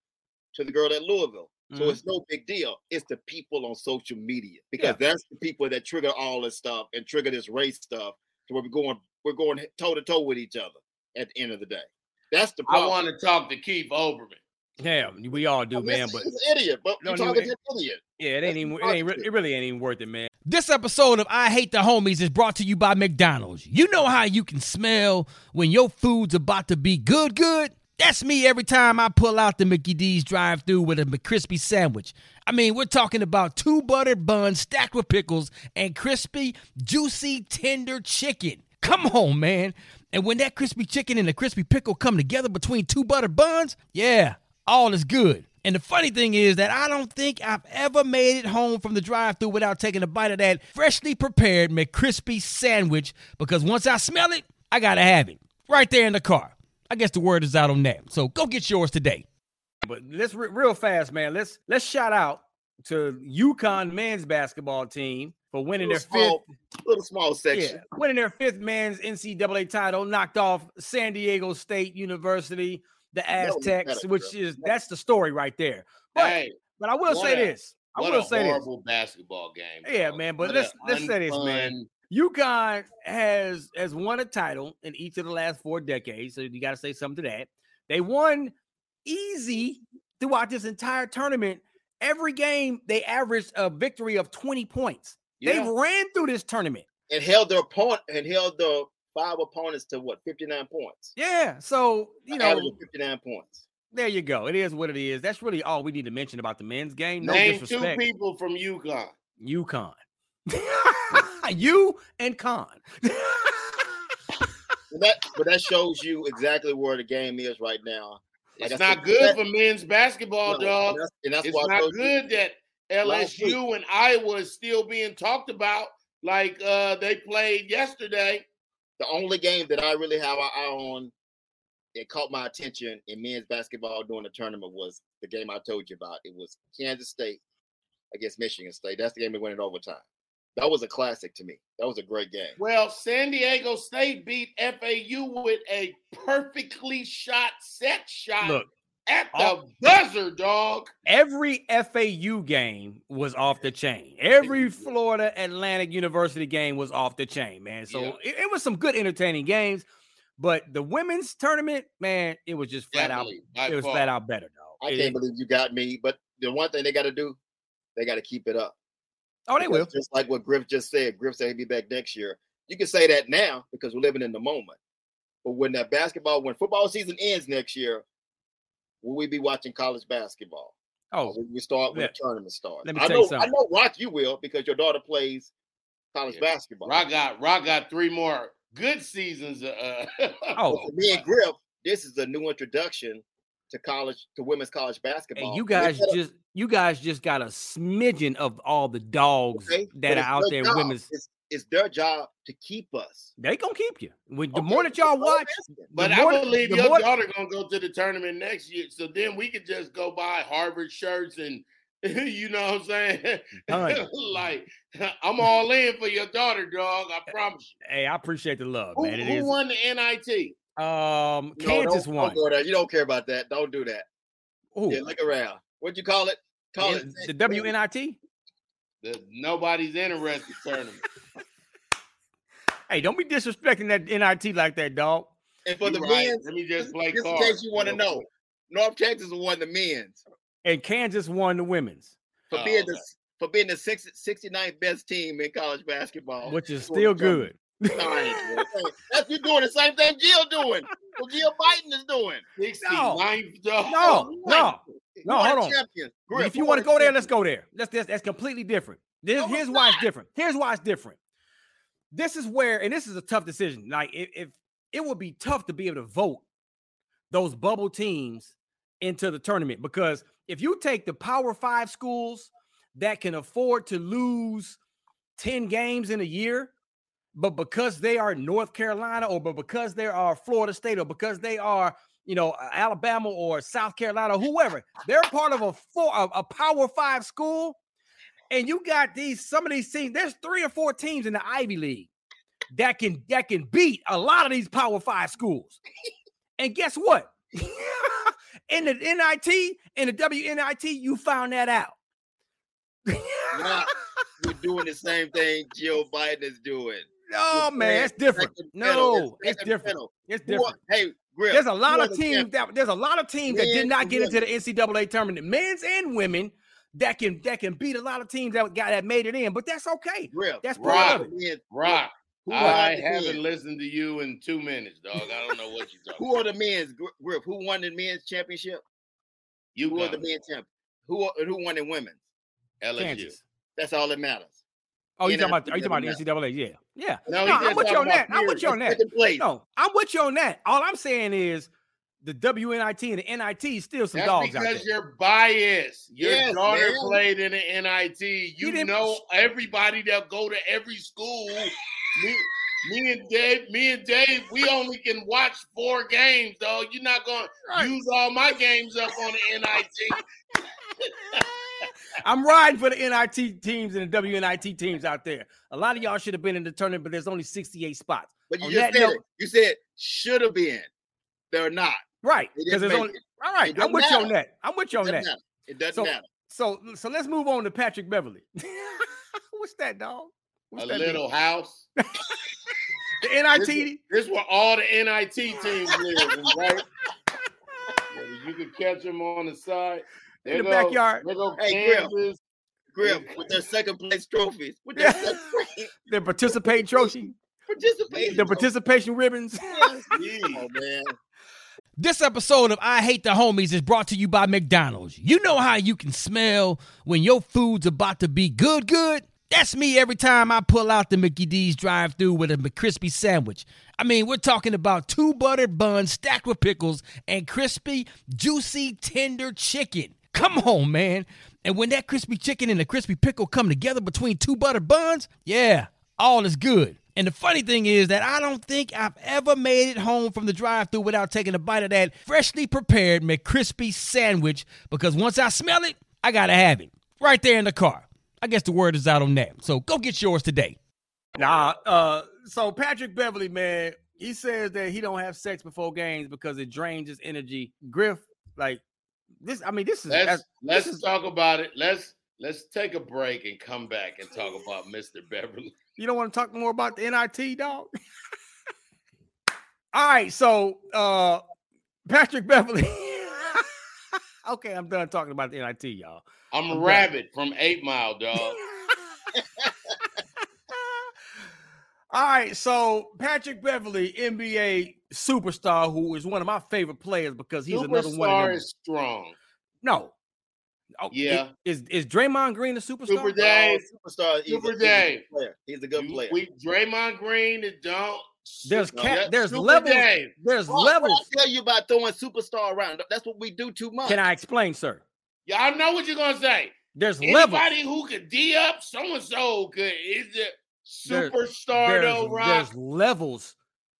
to the girl at Louisville. So Mhm. it's no big deal. It's the people on social media because that's the people that trigger all this stuff and trigger this race stuff. So we're going we're going toe to toe with each other at the end of the day. That's the problem. I want to talk to Keith Olbermann. Yeah, we all do, I mean, man. he's But an idiot, but No, you're talking it- to an idiot. yeah, it ain't even. It ain't. It really ain't even worth it, man. This episode of I Hate the Homies is brought to you by McDonald's. You know how you can smell when your food's about to be good, good. That's me every time I pull out the Mickey D's drive-through with a McCrispy sandwich. I mean, we're talking about two buttered buns stacked with pickles and crispy, juicy, tender chicken. Come on, man. And when that crispy chicken and the crispy pickle come together between two buttered buns, yeah, all is good. And the funny thing is that I don't think I've ever made it home from the drive-thru without taking a bite of that freshly prepared McCrispy sandwich because once I smell it, I gotta have it right there in the car. I guess the word is out on that. So go get yours today. But let's re- real fast, man. Let's let's shout out to UConn men's basketball team for winning their small, fifth little small section. yeah, winning their fifth men's NCAA title, knocked off San Diego State University, the Aztecs, which is that's the story right there. But hey, but I will say a- this. I will say this. horrible basketball game. Yeah, bro. man, but What let's- let's say this, man. UConn has has won a title in each of the last four decades, so you got to say something to that. They won easy throughout this entire tournament. Every game they averaged a victory of 20 points. They ran through this tournament. and held their opponent and held the five opponents to what 59 points. Yeah, so you know, 59 points. there you go. It is what it is. That's really all we need to mention about the men's game. No Name two people from UConn. UConn. you and Con. But that but that shows you exactly where the game is right now. Like It's I not said, good that- for men's basketball, No, dog. And that's, and that's It's why not told you, good that. LSU and Iowa is still being talked about like uh they played yesterday. The only game that I really have an eye on that caught my attention in men's basketball during the tournament was the game I told you about. It was Kansas State against Michigan State. That's the game that went in overtime. That was a classic to me. That was a great game. Well, San Diego State beat FAU with a perfectly shot set shot Look, at the buzzer, dog. every FAU game was off the chain. Every Florida Atlantic University game was off the chain, man. So Yeah. it, it was some good entertaining games. But the women's tournament, man, it was just flat Definitely, by out. It was far. flat out better, dog. I It- can't believe you got me. But the one thing they got to do, they got to keep it up. oh, they Because will. Just like what Griff just said. Griff said he'll be back next year. You can say that now because we're living in the moment. But when that basketball, when football season ends next year, will we be watching college basketball? Oh, Or we start when yeah. the tournament starts? Let me I tell you know, I know, Rock, you will because your daughter plays college Yeah. basketball. Rock got Rock got three more good seasons. Uh, oh, For me and Griff, this is a new introduction to college to women's college basketball. and you guys set up- just you guys just got a smidgen of all the dogs okay, that are out there. job. Women's, It's, it's their job to keep us. they gonna keep you. When, the Okay, more that y'all watch, but I believe your daughter gonna go to the tournament next year. So then we could just go buy Harvard shirts and you know what I'm saying? Like I'm all in for your daughter, dog. I promise you. Hey, I appreciate the love, Who, man. It who is. won the NIT? Um, Kansas won. Don't. You don't care about that. Don't do that. Ooh, Yeah, look around. What'd you call it? Call N- it the WNIT. The nobody's interested tournament. Hey, don't be disrespecting that NIT like that, dog. And for You the right. men's, Let me just play just in case you want to real know. North Texas won the men's And Kansas won the women's, for Oh, being okay. the for being the 60, 69th best team in college basketball. which is still good. No, I ain't doing it. That's you doing the same thing Jill doing. What Jill Biden is doing. 69th, dog. No, no. Oh, no, hold on. champion. Griff, if you want to go there, let's go there. That's that's, that's completely different. This, No, here's why it's different. Here's why it's different. This is where, and this is a tough decision. Like if, if it would be tough to be able to vote those bubble teams into the tournament because if you take the Power Five schools that can afford to lose ten games in a year, but because they are North Carolina or but because they are Florida State or because they are you know Alabama or South Carolina, whoever, they're part of a four a, a Power Five school, and you got these some of these teams. There's three or four teams in the Ivy League that can that can beat a lot of these Power Five schools. And guess what? in the NIT and the WNIT, you found that out. We're doing the same thing Joe Biden is doing. oh We're man, it's different. No, it's second different. It's Who are- different. Hey, Griff, There's a lot of teams that there's a lot of teams that did not get into the NCAA tournament, men's and women, that can that can beat a lot of teams that got that made it in. But that's okay. Griff, That's who part are of it. Rock. Who I haven't men? listened to you in two minutes, dog. I don't know what you're talking Who are about. the men's Gr- Griff? Who won the men's championship? You Who are the men's champions? Who are, who won the women's? LSU. Kansas. That's all that matters. Oh, you talking about? Are you talking about the NCAA? Yeah, yeah. No, No, I'm just with you talking on that. about I'm with you on that. Place. No, I'm with you on that. All I'm saying is the WNIT and the NIT still some That's dogs out there. because you're biased. Your Yes, daughter man. played in the NIT. You didn't- know everybody that go to every school. Me, me and Dave, me and Dave, we only can watch four games, dog. You're not gonna Right. use all my games up on the NIT. I'm riding for the NIT teams and the WNIT teams out there. A lot of y'all should have been in the tournament, but there's only 68 spots. But you On just said note- it. You said should have been. They're not. Right. Because didn't only it. all right. I'm doesn't with you on that. I'm with you It on that. matter. It doesn't So- matter. So so let's move on to Patrick Beverly. What's that, dog? What's A that little house. the NIT. This where all the NIT teams live, right? You can catch them on the side. In the go- backyard. There go Hey, Griff. Kansas. Griff with their second place trophies. With their Yeah. second place participating trophy, participation. the participation ribbons. Yes. Oh man. This episode of I Hate the Homies is brought to you by McDonald's. You know how you can smell when your food's about to be good, good? That's me every time I pull out the Mickey D's drive through with a McCrispy sandwich. I mean, we're talking about two buttered buns stacked with pickles and crispy, juicy, tender chicken. Come on, man. And when that crispy chicken and the crispy pickle come together between two buttered buns, yeah, all is good. And the funny thing is that I don't think I've ever made it home from the drive-thru without taking a bite of that freshly prepared McCrispy sandwich because once I smell it, I gotta have it right there in the car. I guess the word is out on that. So go get yours today. Nah, uh, so Patrick Beverly, man, he says that he don't have sex before games because it drains his energy. Griff, like this, I mean, this is Let's that's- let's this is- talk about it. Let's let's take a break and come back and talk about Mr. Beverly. You don't want to talk more about the NIT, dog? All right, so uh Patrick Beverly. okay, I'm done talking about the NIT, y'all. I'm a I'm rabbit from Eight Mile, dog. All right, so Patrick Beverly, NBA superstar who is one of my favorite players because he's another one. Of Superstar is strong. No. Oh, Yeah. Is is Draymond Green a superstar? Super Dave. Oh, superstar. He's a- Super he's a Dave. player. He's a good player. We Draymond Green that don't. There's No, cat. there's Super levels. Dave. There's What- what levels. I tell you about throwing superstar around. That's what we do too much. Can I explain, sir? Y'all know what you're gonna say. There's levels. Anybody who could D up, so and so could is it superstar there's, though, Rock? there's levels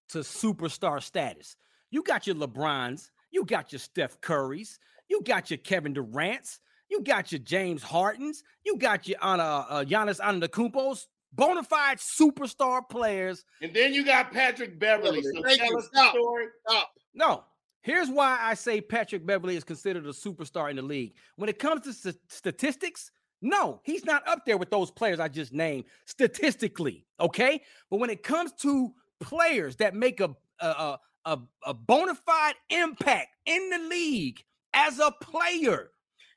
to superstar status. You got your LeBrons, you got your Steph Currys, you got your Kevin Durant's, you got your James Hardens, you got your uh, uh, Giannis Antetokounmpo's, bona fide superstar players. And then you got Patrick Beverly. So Thank tell you. us Stop. the story. Stop. No, here's why I say Patrick Beverly is considered a superstar in the league. When it comes to st- statistics, no, he's not up there with those players I just named statistically. Okay, but when it comes to players that make a a a, a, a bona fide impact in the league as a player,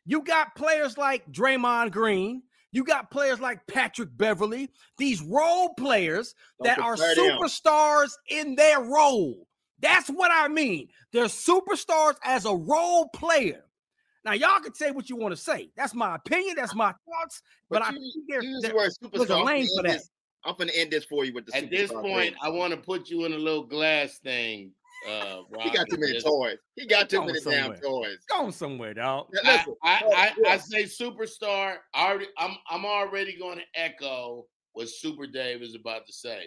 you got players like Draymond Green. You got players like Patrick Beverly, these role players Don't that are compare them. superstars in their role. That's what I mean. They're superstars as a role player. Now, y'all can say what you want to say. That's my opinion. That's my thoughts. But, I you, think there's, you use there- the word there's a superstar. I'm lane for that. this- I'm going to end this for you with the At this point, thing. I want to put you in a little glass thing. Uh, he got too many toys. He got too Going many damn toys. Go somewhere, dog. Now, I, listen, I, oh, I. I say superstar. I already, I'm I'm already going to echo what Super Dave is about to say.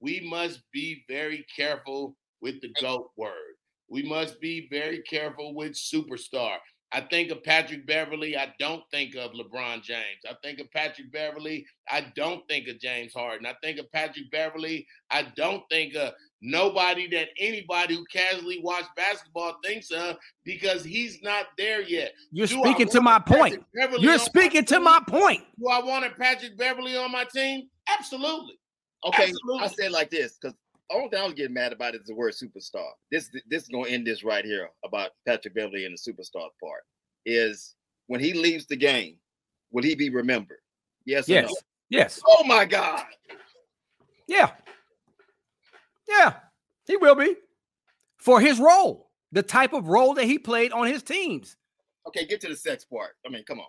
We must be very careful with the GOAT word. We must be very careful with superstar. I think of Patrick Beverly. I don't think of LeBron James. I think of Patrick Beverly. I don't think of James Harden. I think of Patrick Beverly. I don't think of nobody that anybody who casually watch basketball thinks of because he's not there yet. You're Do speaking to my Patrick point. Beverly You're on my speaking to my point. Do I want a Patrick Beverly on my team? Absolutely. Okay, Absolutely. I said like this because only thing I was getting mad about is the word superstar. This this is gonna end this right here about Patrick Beverly and the superstar part. Is when he leaves the game, will he be remembered? Yes. Or Yes. no? Yes. Oh my God. Yeah. Yeah. He will be for his role, the type of role that he played on his teams. Okay, get to the sex part. I mean, come on.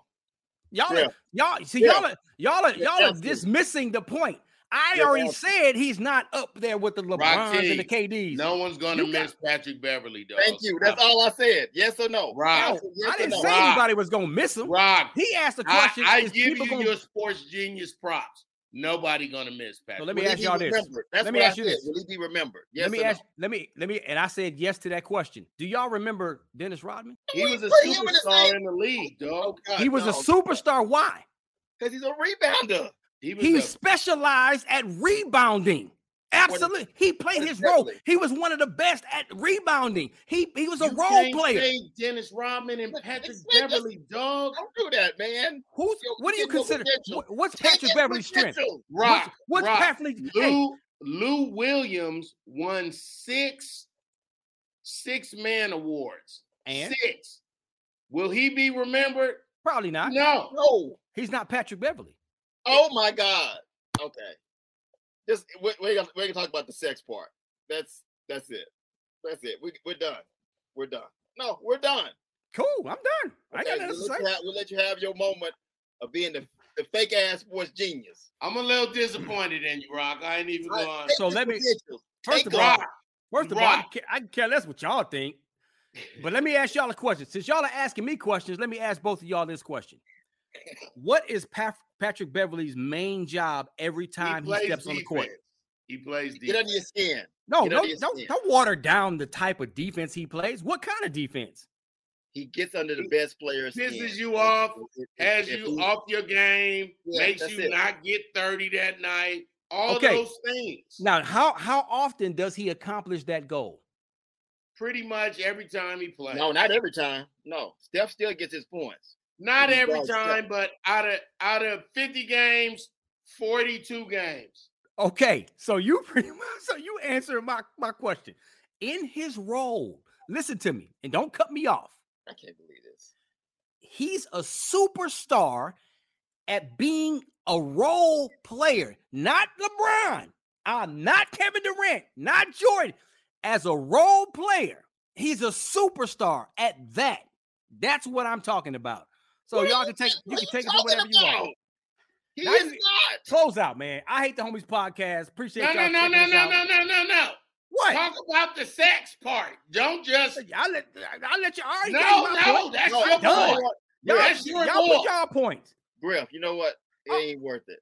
Y'all, Yeah. y'all see, Yeah. y'all, are, y'all, are, y'all are dismissing the point. I Yeah, already said he's not up there with the LeBrons and the KDs. No one's gonna You got- miss Patrick Beverly, dog. Thank you. That's all I said. Yes or no? Rock. I No, yes I didn't no. say Rock. anybody was gonna miss him. Rock. He asked the I, question: I is give you gonna- your sports genius props. Nobody gonna miss Patrick. let me Will ask y'all this. remembered? That's Let me what I ask you said. this. Will he be remembered? Yes let me or ask. no? Let me. Let me. And I said yes to that question. Do y'all remember Dennis Rodman? he was a Put him in the superstar in the league, dog. Oh, he was a superstar. Why? because he's a rebounder. He was He a- specialized at rebounding. Absolutely. He played his role. He was one of the best at rebounding. He he was a you role can't player. say Dennis Rodman and Patrick it's- it's- Beverly, dog. Don't do that, man. Who's Yo, what do you consider? potential. what- what's Take Patrick Beverly's strength? Rock. What's, what's rock. Patrick? Hey, Lou Lou Williams won six six man awards. and Six. Will he be remembered? probably not. No. No. He's not Patrick Beverly. Oh my God. Okay. Just we, we're gonna we're gonna talk about the sex part. That's that's it. That's it. We we're done. We're done. No, we're done. Cool. I'm done. I got Okay, nothing we'll, to let say. you have, we'll let you have your moment of being the, the fake ass sports genius. I'm a little disappointed in you, Rock. I ain't even going. take So let me- potential. First of all, First of all, I Rock. can, I can care less what y'all think. But let me ask y'all a question. Since y'all are asking me questions, let me ask both of y'all this question. What is Pat, Patrick Beverly's main job every time he, plays steps on the court? He plays defense. get under your skin. No, no, your don't, skin. don't water down the type of defense he plays. What kind of defense? He gets under the best player's Pisses skin. you off, If- if- Has you he- off your game, Yeah, makes you it. not get 30 that night. All Okay. those things. Now, how how often does he accomplish that goal? Pretty much every time he plays. No, not every time. No, Steph still gets his points. Not He every does time, that. but out of out of 50 games, 42 games. Okay, so you pretty much so you answer my my question. In his role, listen to me and don't cut me off. I can't believe this. He's a superstar at being a role player, not LeBron, I'm not Kevin Durant, not Jordan. as a role player, he's a superstar at that. That's what I'm talking about. So What y'all can take you can take it for whatever talking you want. He Now is not. Close out, man. I hate the homies podcast. Appreciate No, y'all. no, no, no, no, no, no, no, no. What? Talk about the sex part. Don't just. I'll let I'll let you. I already No, my no, point. that's No, your done. you know point. Y'all, That's your y'all boy. put y'all points. Griff, you know what? It Oh. ain't worth it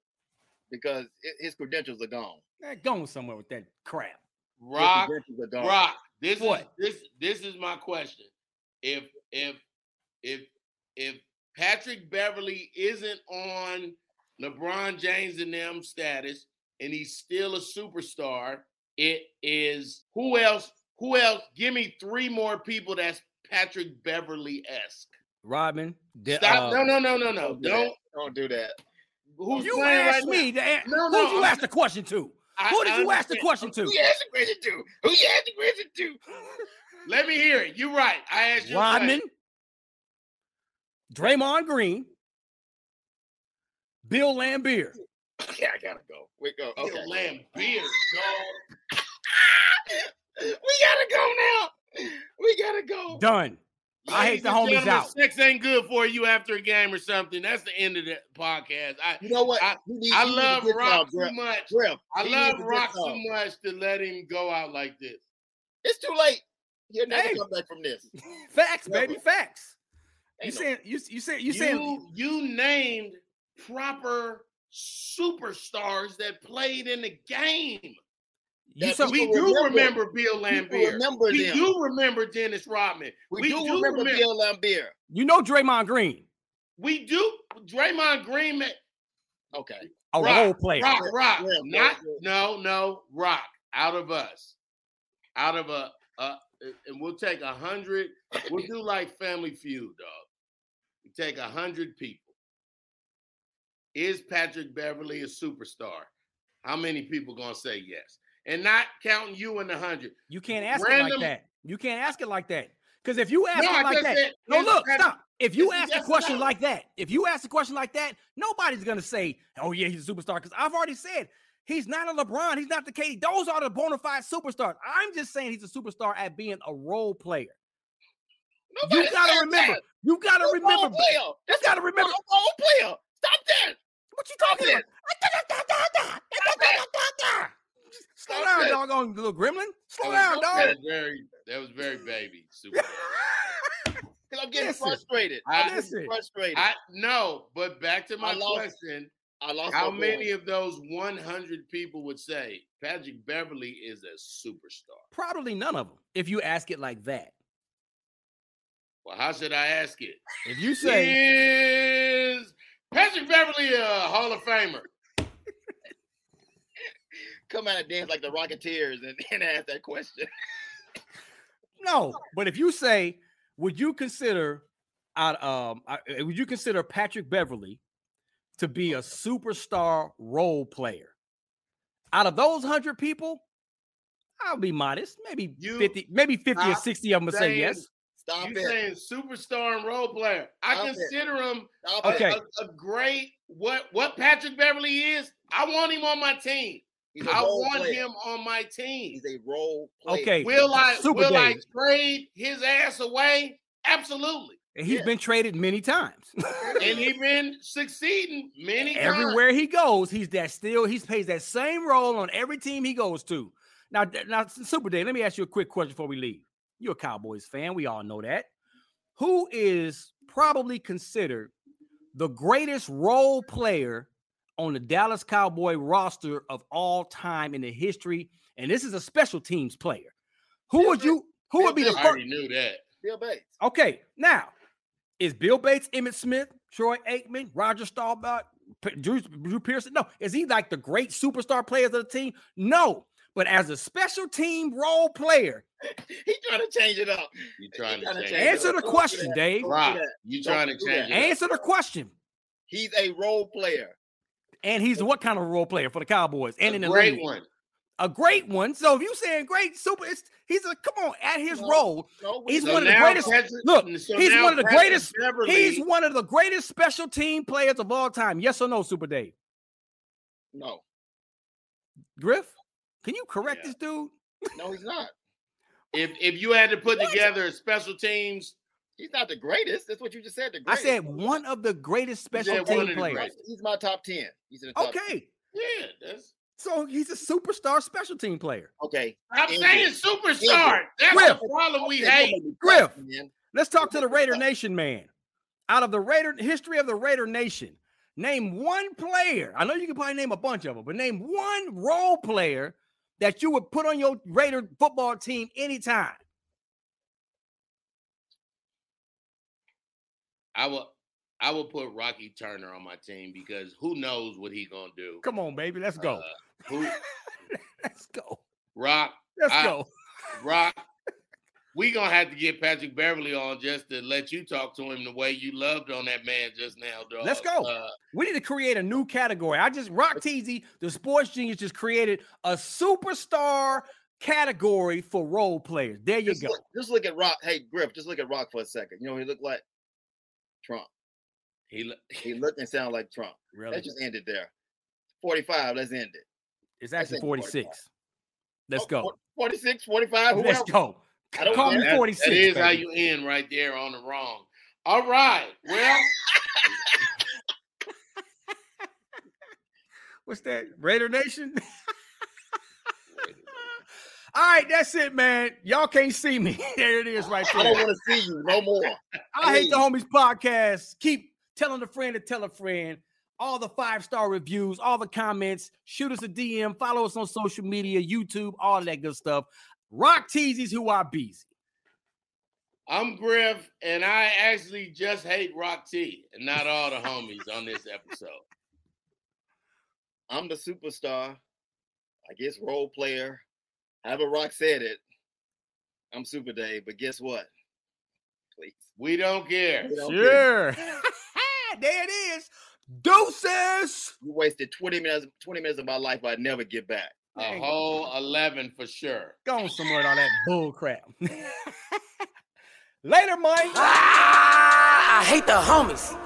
because i- his credentials are gone. Man, going somewhere with that crap. Rock, credentials are gone. Rock. This What? is this this is my question. If if if if Patrick Beverly isn't on LeBron James and them status, and he's still a superstar, it is who else? Who else? Give me three more people that's Patrick Beverly esque. Robin. de- Stop! uh, no, no, no, no, no! Don't do Don't. Don't do that. Who's You playing asked right me. now? To, No, who no, you ask the question to? I- Who did I you ask the question to? Who you asked the question to? Who you asked the question to? Let me hear it. You're right. I asked you. a Rodman, question. Draymond Green, Bill Laimbeer. Okay, I gotta go. We go. Bill Okay. Laimbeer, dog. we gotta go now. We gotta go. Done. I hate the and homies gentlemen, out. Sex ain't good for you after a game or something. That's the end of the podcast. I You know what? I- need- I he need to love get Rock too Griff. much. Griff, I he love need to get Rock some. too much to let him go out like this. It's too late. He'll never Hey. come back from this. Facts, Never. baby, facts. You Ain't saying you you saying you You saying you named proper superstars that played in the game. you that so, We do remember- remember, Bill people Laimbeer. remember we them. do remember Dennis Rodman. We, do, remember, Bill Laimbeer. you know Draymond Green, We do. Draymond Green, ma- Okay. a Rock, role player. Rock, rock. Yeah, Not yeah. no, no, rock. Out of us. Out of a uh and we'll take a hundred. We'll do like Family Feud, dog. We take a hundred people. Is Patrick Beverly a superstar? How many people gonna say yes? And not counting you in the hundred. You can't ask it like that. You can't ask it like that. Because if you ask No, it like that, said, no, look, Patrick- stop. If you ask a question no? like that, if you ask a question like that, nobody's gonna say, "Oh yeah, he's a superstar." Because I've already said he's not a LeBron, he's not the KD. Those are the bona fide superstars. I'm just saying he's a superstar at being a role player. Nobody you gotta remember. that. You gotta He's remember. player. You That's gotta remember. role player. Stop that. What you Stop talking it. about? Slow Stop down, it. doggone little gremlin. Slow down, was, dog. that was very that was very baby. Super. Because I'm getting Listen. frustrated. I- I'm getting Listen. frustrated. I no, but back to my I lost- question. I lost How many point. of those 100 people would say Patrick Beverly is a superstar? Probably none of them. If you ask it like that. Well, how should I ask it? If you say Is Patrick Beverly a Hall of Famer? come out and dance like the Rocketeers and, and ask that question? no, but if you say, would you consider out um I- uh, would you consider Patrick Beverly to be a superstar role player? Out of those hundred people, I'll be modest. Maybe You 50, maybe 50 or stop 60 of them would say yes. Stop You it. saying superstar and role player? I Stop it. consider him a. Okay. a, a great what what Patrick Beverly is. I want him on my team. He's a I role want player. him on my team. He's a role player. Okay. Will I Super will I trade his ass away? Absolutely. And he's Yeah. been traded many times. And he's been succeeding many times. Everywhere he goes, he's that still he plays that same role on every team he goes to. Now, now, Super Dave, let me ask you a quick question before we leave. You're a Cowboys fan. We all know that. Who is probably considered the greatest role player on the Dallas Cowboy roster of all time in the history? And this is a special teams player. Who would you? Who would be the I already knew that. Bill Bates. Okay, now is Bill Bates, Emmitt Smith, Troy Aikman, Roger Staubach, Drew, Drew Pearson? No, is he like the great superstar players of the team? No, but as a special team role player, He trying to change it up. You trying to change change it it answer up. the question. Dave. Don't Rock, you Don't trying to change that. it. up. Answer the question. He's a role player. And he's what kind of role player for the Cowboys? And in A the great league? one. a great one. So if you saying great super, it's, he's a come on at his No, role. No, He's don't. one of the greatest- Patrick- look, so he's one of the Patrick greatest- Beverly- He's one of the greatest special team players of all time. Yes or no, Super Dave? No, Griff, can you correct Yeah. this dude? no, he's not. if if you had to put together special teams, He's not the greatest. That's what you just said. The I said one of the greatest special team players. he's my top ten. He's in the top. Okay, yeah, that's. so he's a superstar special team player. Okay. I'm Injured. saying superstar. That's Griff. the problem we Okay, hate. don't make me Griff. Let's talk to the Raider Nation man. Out of the Raider history of the Raider Nation, name one player. I know you can probably name a bunch of them, but name one role player that you would put on your Raider football team anytime. I will. I will put Rocky Turner on my team because who knows what he gonna do. Come on, baby, let's go. Uh, who let's go. Rock Let's I- go. Rock? We gonna have to get Patrick Beverley on just to let you talk to him the way you loved on that man just now, dog. Let's go. Uh, We need to create a new category. I just Rock Teasy, the sports genius, just created a superstar category for role players. There you go. look, just look at Rock. Hey, Griff, just look at Rock for a second. You know he looked like? Trump. he He looked and sounded like Trump. Really? Let's just end it there. 45, let's end it. It's actually 46. Let's Oh, go. 46, 45, Let's go. I don't Call me that- 46. That is how you end right there on the wrong. All right. Well, What's that? Raider Nation? All right, that's it, man. Y'all can't see me. there it is right there. I don't want to see you no more. I hate the homies podcast. Keep telling a friend to tell a friend. All the five star reviews, all the comments. Shoot us a DM. Follow us on social media, YouTube, all that good stuff. Rock Teasies, who are busy. I'm Griff, and I actually just hate Rock T and not all the homies on this episode. I'm the superstar. I guess role player. However Rock said it. I'm Super Dave, but guess what? Please. We don't care. We don't care. Sure. there it is. Deuces. You wasted 20 minutes, 20 minutes of my life I'd never get back. A whole 11 for sure. Go on somewhere with all that bull crap. Later, Mike. Ah, I hate the homies.